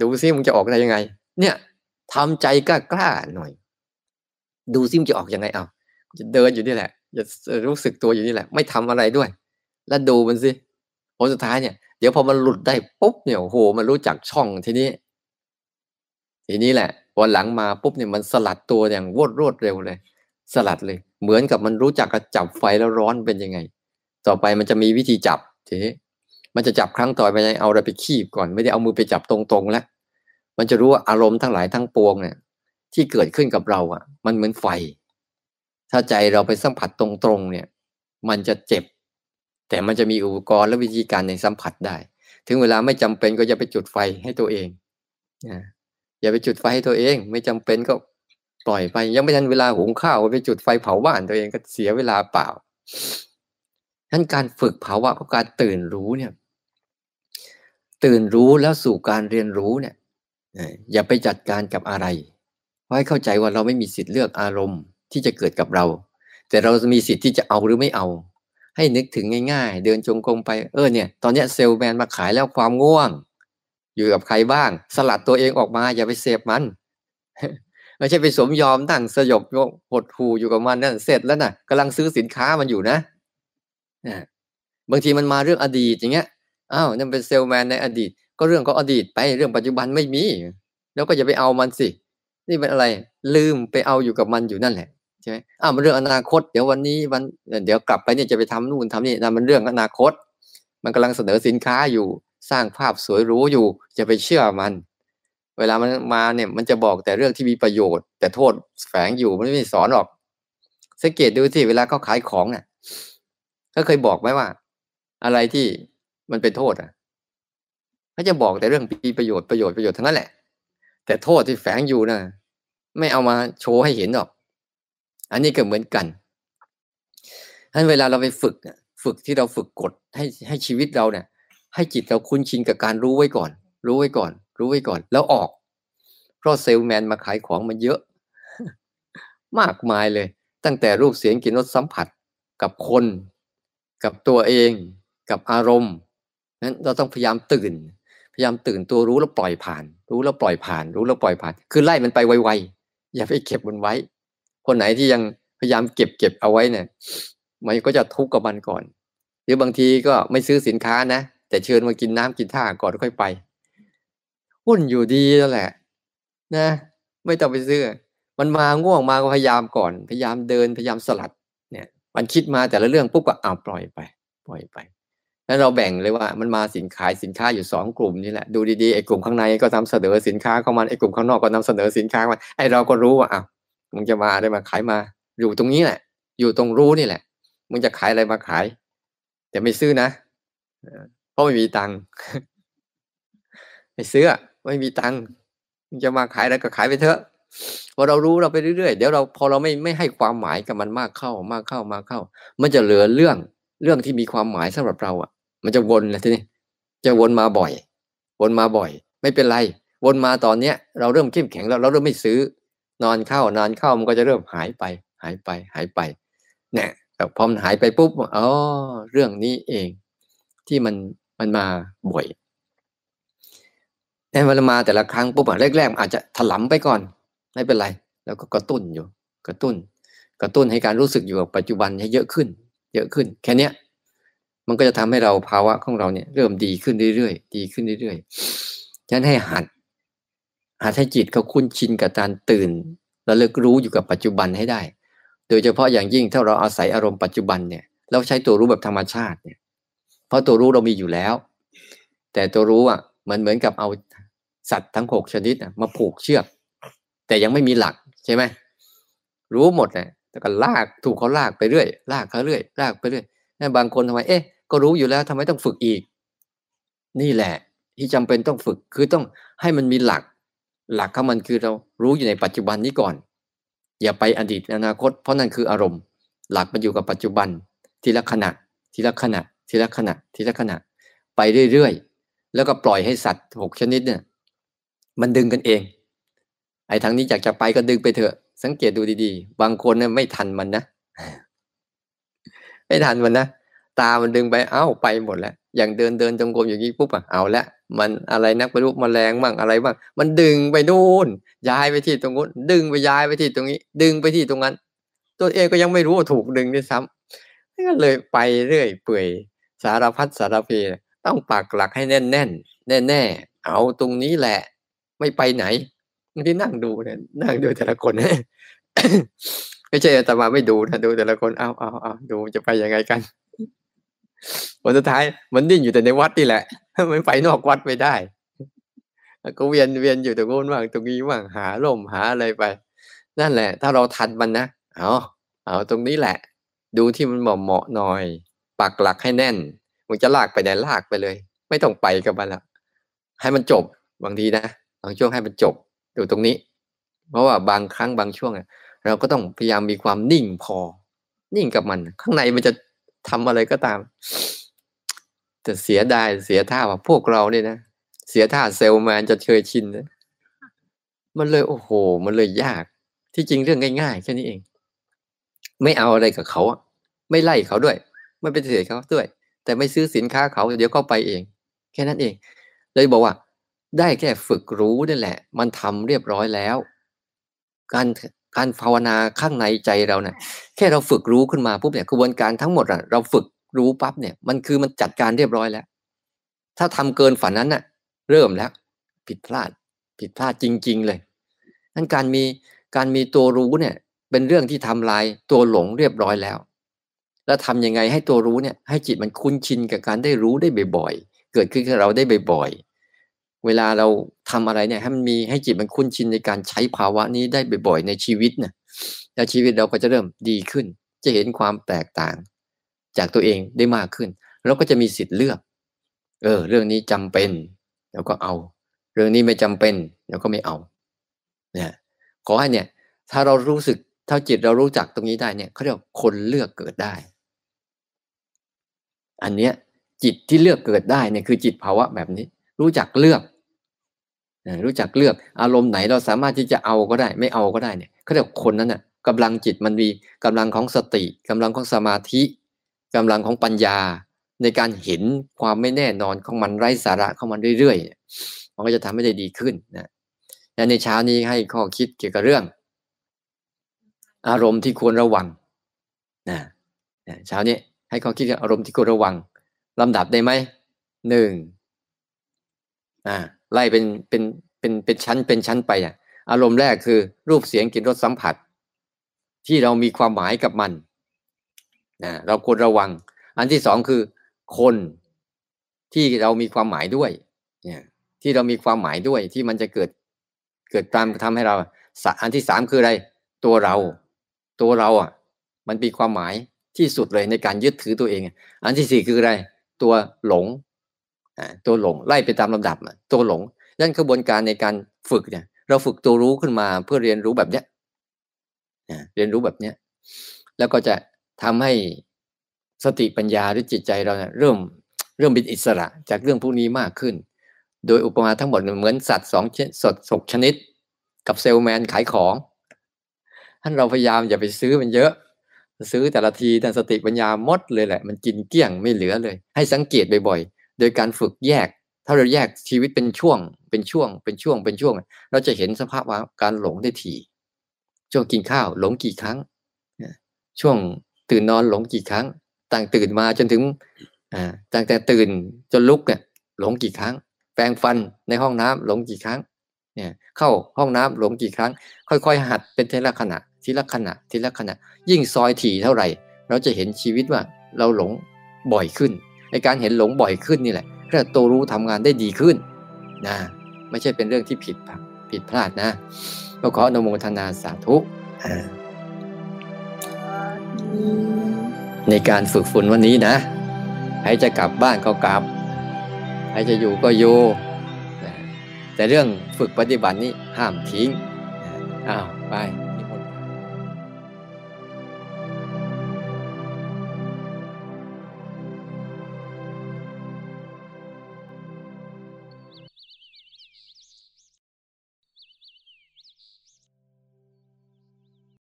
Speaker 1: ดูซิมึงจะออกได้ยังไง เนี่ยทำใจกล้ากล้าหน่อย ดูซิมึงจะออกยังไงเอาจะเดินอยู่นี่แหละจะรู้สึกตัวอยู่นี่แหละ ไม่ทำอะไรด้วย แล้วดูมันสิผลสุดท้ายเนี่ยเดี๋ยวพอมันหลุดได้ปุ๊บเนี่ยโอ้โหมันรู้จักช่องทีนี้ ทีนี้แหละวันหลังมาปุ๊บเนี่ยมันสลัดตัวอย่างรวดรวดเร็วเลย สลัดเลย เหมือนกับมันรู้จักกระจับไฟแล้วร้อนเป็นยังไง ต่อไปมันจะมีวิธีจับ ทีนี้มันจะจับครั้งต่อไปเอาอะไรไปคีบก่อน ไม่ได้เอามือไปจับตรงๆแล้วมันจะรู้ว่าอารมณ์ทั้งหลายทั้งปวงเนี่ย ที่เกิดขึ้นกับเราอะ มันเหมือนไฟ ถ้าใจเราไปสัมผัสตรงๆเนี่ย มันจะเจ็บ แต่มันจะมีอุปกรณ์และวิธีการในสัมผัสได้ ถึงเวลาไม่จำเป็นก็อย่าไปจุดไฟให้ตัวเองอย่าไปจุดไฟให้ตัวเอง ไม่จำเป็นก็ปล่อยไปยังไม่ทันเวลาหุงข้าวไปจุดไฟเผาบ้านตัวเองก็เสียเวลาเปล่า นั้นการฝึกภาวะของการตื่นรู้เนี่ย ตื่นรู้แล้วสู่การเรียนรู้เนี่ยอย่าไปจัดการกับอะไรเพราะให้เข้าใจว่าเราไม่มีสิทธิ์เลือกอารมณ์ที่จะเกิดกับเรา แต่เราจะมีสิทธิ์ที่จะเอาหรือไม่เอา ให้นึกถึงง่ายๆ เดินจงกรมไปเออเนี่ย ตอนนี้เซลแมนมาขายแล้วความง่วง อยู่กับใครบ้าง สลัดตัวเองออกมา อย่าไปเสพมันไม่ใช่ไปสมยอมนั่งสยบหดหูอยู่กับมันนั่นเสร็จแล้วนะ่ะกำลังซื้อสินค้ามันอยู่นะ บางทีมันมาเรื่องอดีตอย่างเงี้ยอ้าวนั่นเป็นเซลแมนในอดีต ก็เรื่องก็อดีตไปเรื่องปัจจุบันไม่มี แล้วก็อย่าไปเอามันสินี่เป็นอะไร ลืมไปเอาอยู่กับมันอยู่นั่นแหละใช่ไหมอ้าวมันเรื่องอนาคต เดี๋ยววันนี้วันเดี๋ยวกลับไปเนี่ยจะไปทำนู่นทำนี่นั่นมันเรื่องอนาคต มันกำลังเสนอสินค้าอยู่สร้างภาพสวยรู้อยู่จะไปเชื่อมัน เวลามันมาเนี่ยมันจะบอกแต่เรื่องที่มีประโยชน์ แต่โทษแฝงอยู่มันไม่สอนหรอกสังเกตดูสิเวลาเขาขายของเนี่ย เขาเคยบอกไหมว่า อะไรที่มันเป็นโทษอะเขาจะบอกแต่เรื่องมีประโยชน์ประโยชน์ประโยชน์ทั้งนั้นแหละ แต่โทษที่แฝงอยู่นะไม่เอามาโชว์ให้เห็นหรอก อันนี้ก็เหมือนกันฉะนั้นเวลาเราไปฝึกฝึกที่เราฝึกกดให้ให้ชีวิตเราเนี่ย ให้จิตเราคุ้นชินกับการรู้ไว้ก่อน รู้ไว้ก่อน รู้ไว้ก่อน แล้วออก เพราะเซลแมนมาขายของมันเยอะ มากมายเลย ตั้งแต่รูปเสียงกลิ่นรสสัมผัสกับคน กับตัวเอง กับอารมณ์นั้นเราต้องพยายามตื่น พยายามตื่นตัวรู้แล้วปล่อยผ่าน รู้แล้วปล่อยผ่าน รู้แล้วปล่อยผ่าน คือไล่มันไปไวๆอย่าไปเก็บมันไว้ คนไหนที่ยังพยายามเก็บเก็บเอาไว้เนี่ยมันก็จะทุกข์กับมันก่อน หรือบางทีก็ไม่ซื้อสินค้านะแต่เชิญมากินน้ำกินท่าก่อนค่อยไปหุ้นอยู่ดีแล้วแหละ นะ ไม่ต้องไปซื้อ มันมาง่วงมาก็พยายามก่อน พยายามเดินพยายามสลัด มันคิดมาแต่ละเรื่องปุ๊บก็เอาปล่อยไป ปล่อยไปแล้วเราแบ่งเลยว่ามันมาสินขายสินค้าอยู่สองกลุ่มนี่แหละดูดีๆไอ้กลุ่มข้างในก็ทำเสนอสินค้าเข้ามาไอ้กลุ่มข้างนอกก็นำเสนอสินค้ามาไอ้เราก็รู้ว่าอ้าวมึงจะมาได้มาขายมา อยู่ตรงนี้แหละ อยู่ตรงรู้นี่แหละ มึงจะขายอะไรมาขาย แต่ไม่ซื้อนะเพราะไม่มีตังค์ไม่ซื้อไม่มีตังค์มึงจะมาขายอะไรก็ขายไปเถอะ พอเรารู้เราไปเรื่อยๆ เดี๋ยวเราพอเราไม่ไม่ให้ความหมายกับมันมากเข้ามากเข้ามากเข้า มันจะเหลือเรื่องเรื่องที่มีความหมายสำหรับเราอะ มันจะวนเลยทีนี้จะวนมาบ่อย วนมาบ่อย ไม่เป็นไร วนมาตอนเนี้ย เราเริ่มเข้มแข็งแล้วเราเริ่มไม่ซื้อ นอนเข้านอนเข้ามันก็จะเริ่มหายไป หายไปหายไปเนี่ยแต่พอมันหายไปปุ๊บอ๋อเรื่องนี้เอง ที่มันมันมาบ่อยแต่เวลามาแต่ละครั้งปุ๊บแรกๆอาจจะถลำไปก่อน ไม่เป็นไร แล้วก็กระตุ้นอยู่ กระตุ้น กระตุ้นให้การรู้สึกอยู่กับปัจจุบันให้เยอะขึ้น เยอะขึ้น แค่เนี้ยมันก็จะทำให้เราภาวะของเราเนี่ย เริ่มดีขึ้นเรื่อยๆ ดีขึ้นเรื่อยๆฉะนั้นให้หัดหัดให้จิตเขาคุ้นชินกับการตื่นแล้วเลิกรู้อยู่กับปัจจุบันให้ได้ โดยเฉพาะอย่างยิ่งถ้าเราอาศัยอารมณ์ปัจจุบันเนี่ย เราใช้ตัวรู้แบบธรรมชาติเนี่ย เพราะตัวรู้เรามีอยู่แล้ว แต่ตัวรู้อะมันเหมือนกับเอาสัตว์ทั้งหกชนิดมาผูกเชือก แต่ยังไม่มีหลักใช่ไหมรู้หมดเลยแต่ก็ลากถูกเขาลากไปเรื่อยลากเขาเรื่อยลากไปเรื่อยนั่บางคนทำไมเอ๊ะก็รู้อยู่แล้วทำไมต้องฝึกอีก นี่แหละ ที่จำเป็นต้องฝึกคือต้องให้มันมีหลัก หลักของมันคือเรารู้อยู่ในปัจจุบันนี้ก่อน อย่าไปอดีตอนาคต เพราะนั่นคืออารมณ์ หลักมันอยู่กับปัจจุบัน ทีละขณะ ทีละขณะ ทีละขณะ ทีละขณะ ไปเรื่อยๆแล้วก็ปล่อยให้สัตว์หกชนิดเนี่ย มันดึงกันเอง ไอ้ทางนี้อยากจะไปก็ดึงไปเถอะ สังเกตดูดีๆ บางคนเนี่ยไม่ทันมันนะ ไม่ทันมันนะ ตามันดึงไป เอ้าไปหมดแล้ว อย่างเดินเดินจงกรมอย่างนี้ปุ๊บอะ เอาละ มันอะไรนักไปรู้มแมลงบ้างอะไรบ้าง มันดึงไปนู่น ย้ายไปที่ตรงนู้น ดึงไปย้ายไปที่ตรงนี้ ดึงไปที่ตรงนั้น ตัวเองก็ยังไม่รู้ว่าถูกดึงด้วยซ้ำก็เลยไปเรื่อยเปื่อยสารพัดสารเพต้องปักหลักให้แน่นแน่นแน่แน่เอาตรงนี้แหละ ไม่ไปไหน ที่นั่งดูเนี่ยนั่งดูแต่ละคนไม่ใช่แต่มาไม่ดูนะดูแต่ละคนเอาเอาเอาดูจะไปยังไงกันผลสุดท้ายมันดิ้นอยู่แต่ในวัดนี่แหละมันไปนอกวัดไม่ได้ก็เวียนเวียนอยู่ตรงโน้นบ้างตรงนี้บ้างหาลมหาอะไรไป นั่นแหละ ถ้าเราทันมันนะเอาเอาตรงนี้แหละ ดูที่มันเหมาะเหมาะหน่อย ปักหลักให้แน่นมันจะลากไปไหนลากไปเลย ไม่ต้องไปกับมันละให้มันจบบางทีนะบางช่วงให้มันจบ อยู่ตรงนี้ เพราะว่าบางครั้งบางช่วงเราก็ต้องพยายามมีความนิ่งพอ นิ่งกับมัน ข้างในมันจะทำอะไรก็ตาม แต่เสียดายเสียท่าว่าพวกเราเนี่ยนะเสียท่าเซลแมนจะเชยชินนะมันเลยโอ้โห มันเลยยาก ที่จริงเรื่องง่ายๆแค่นี้เอง ไม่เอาอะไรกับเขาไม่ไล่เขาด้วย ไม่ไปเสียเขาด้วย แต่ไม่ซื้อสินค้าเขาเดี๋ยวเขาไปเอง แค่นั้นเอง เลยบอกว่า ได้แค่ฝึกรู้นั่แหละ มันทำเรียบร้อยแล้ว การการภาวนาข้างในใจเราเนะี่ยแค่เราฝึกรู้ขึ้นมาปุ๊บเนี่ยกระบวนการทั้งหมดอะเราฝึกรู้ปั๊บเนี่ย มันคือมันจัดการเรียบร้อยแล้ว ถ้าทำเกินฝันนั้นน่ะ เริ่มแล้ว ผิดพลาด ผิดพลาดจริง ๆ เลยนั้นการมีการมีตัวรู้เนี่ย เป็นเรื่องที่ทำลายตัวหลงเรียบร้อยแล้ว แล้วทำยังไงให้ตัวรู้เนี่ย ให้จิตมันคุ้นชินกับการได้รู้ได้บ่อยๆเกิดขึ้นกับเราได้บ่อยๆ เวลาเราทำอะไรเนี่ยให้มันมีให้จิตมันคุ้นชินในการใช้ภาวะนี้ได้บ่อยๆในชีวิตนะแล้วชีวิตเราก็จะเริ่มดีขึ้น จะเห็นความแตกต่าง จากตัวเองได้มากขึ้น เราก็จะมีสิทธิ์เลือก เออ เรื่องนี้จำเป็นเราก็เอา เรื่องนี้ไม่จำเป็นเราก็ไม่เอาเนี่ยขอให้เนี่ย ถ้าเรารู้สึกถ้าจิตเรารู้จักตรงนี้ได้เนี่ยเขาเรียกคนเลือกเกิดได้ อันเนี้ยจิตที่เลือกเกิดได้เนี่ยคือจิตภาวะแบบนี้ รู้จักเลือก รู้จักเลือกอารมณ์ไหนเราสามารถที่จะเอาก็ได้ ไม่เอาก็ได้เนี่ยเขาเรียกคนนั้นน่ะกำลังจิตมันมีกำลังของสติกำลังของสมาธิกำลังของปัญญา ในการเห็นความไม่แน่นอนของมันไร้สาระของมันเรื่อยๆมันก็จะทำให้ได้ดีขึ้นนะในเช้านี้ให้ข้อคิดเกี่ยวกับเรื่อง อารมณ์ที่ควรระวังนะเช้านี้ให้ข้อคิดอารมณ์ที่ควรระวังลำดับได้ไหมหนึ่งอ่า ไล่เป็นเป็นเป็นเป็นชั้นเป็นชั้นไปอะอารมณ์แรกคือ รูปเสียงกลิ่นรสสัมผัส ที่เรามีความหมายกับมันนะเราควรระวัง อันที่สองคือ คนที่เรามีความหมายด้วย เนี่ย ที่เรามีความหมายด้วยที่มันจะเกิดเกิดตามทำให้เรา อันที่สามคืออะไร ตัวเรา ตัวเราอะ มันมีความหมายที่สุดเลยในการยึดถือตัวเอง อันที่สี่คืออะไร ตัวหลง ตัวหลงไล่ไปตามลำดับตัวหลง นั่นกระบวนการในการฝึกเนี่ย เราฝึกตัวรู้ขึ้นมาเพื่อเรียนรู้แบบเนี้ยเรียนรู้แบบเนี้ยแล้วก็จะทำให้สติปัญญาหรือจิตใจเราเนี่ยเริ่มเริ่มเป็นอิสระจากเรื่องพวกนี้มากขึ้น โดยอุปมาทั้งหมดเหมือนสัตว์สองสดสกชนิด กับเซลแมนขายของท่านเราพยายามอย่าไปซื้อมันเยอะ ซื้อแต่ละทีแต่สติปัญญาหมดเลยแหละ มันกินเกลี้ยงไม่เหลือเลย ให้สังเกตบ่อยๆ โดยการฝึกแยก ถ้าเราแยกชีวิตเป็นช่วง เป็นช่วง เป็นช่วง เป็นช่วง เราจะเห็นสภาพว่าการหลงได้ทีช่วงกินข้าวหลงกี่ครั้ง ช่วงตื่นนอนหลงกี่ครั้งตั้งตื่นมาจนถึงอ่าตั้งแต่ตื่นจนลุกเนี่ยหลงกี่ครั้ง แปรงฟันในห้องน้ำหลงกี่ครั้ง เนี่ยเข้าห้องน้ำหลงกี่ครั้ง ค่อยๆ หัดเป็นทีละขณะทีละขณะทีละขณะ ยิ่งซอยถี่เท่าไหร่ เราจะเห็นชีวิตว่าเราหลงบ่อยขึ้น ในการเห็นหลงบ่อยขึ้นนี่แหละเพื่อตัวรู้ทำงานได้ดีขึ้นนะไม่ใช่เป็นเรื่องที่ผิดผิดพลาดนะก็ขออนุโมทนาสาธุในการฝึกฝนวันนี้นะใครจะกลับบ้านก็กลับใครจะอยู่ก็อยู่แต่เรื่องฝึกปฏิบัตินี้ห้ามทิ้งอ้าวไป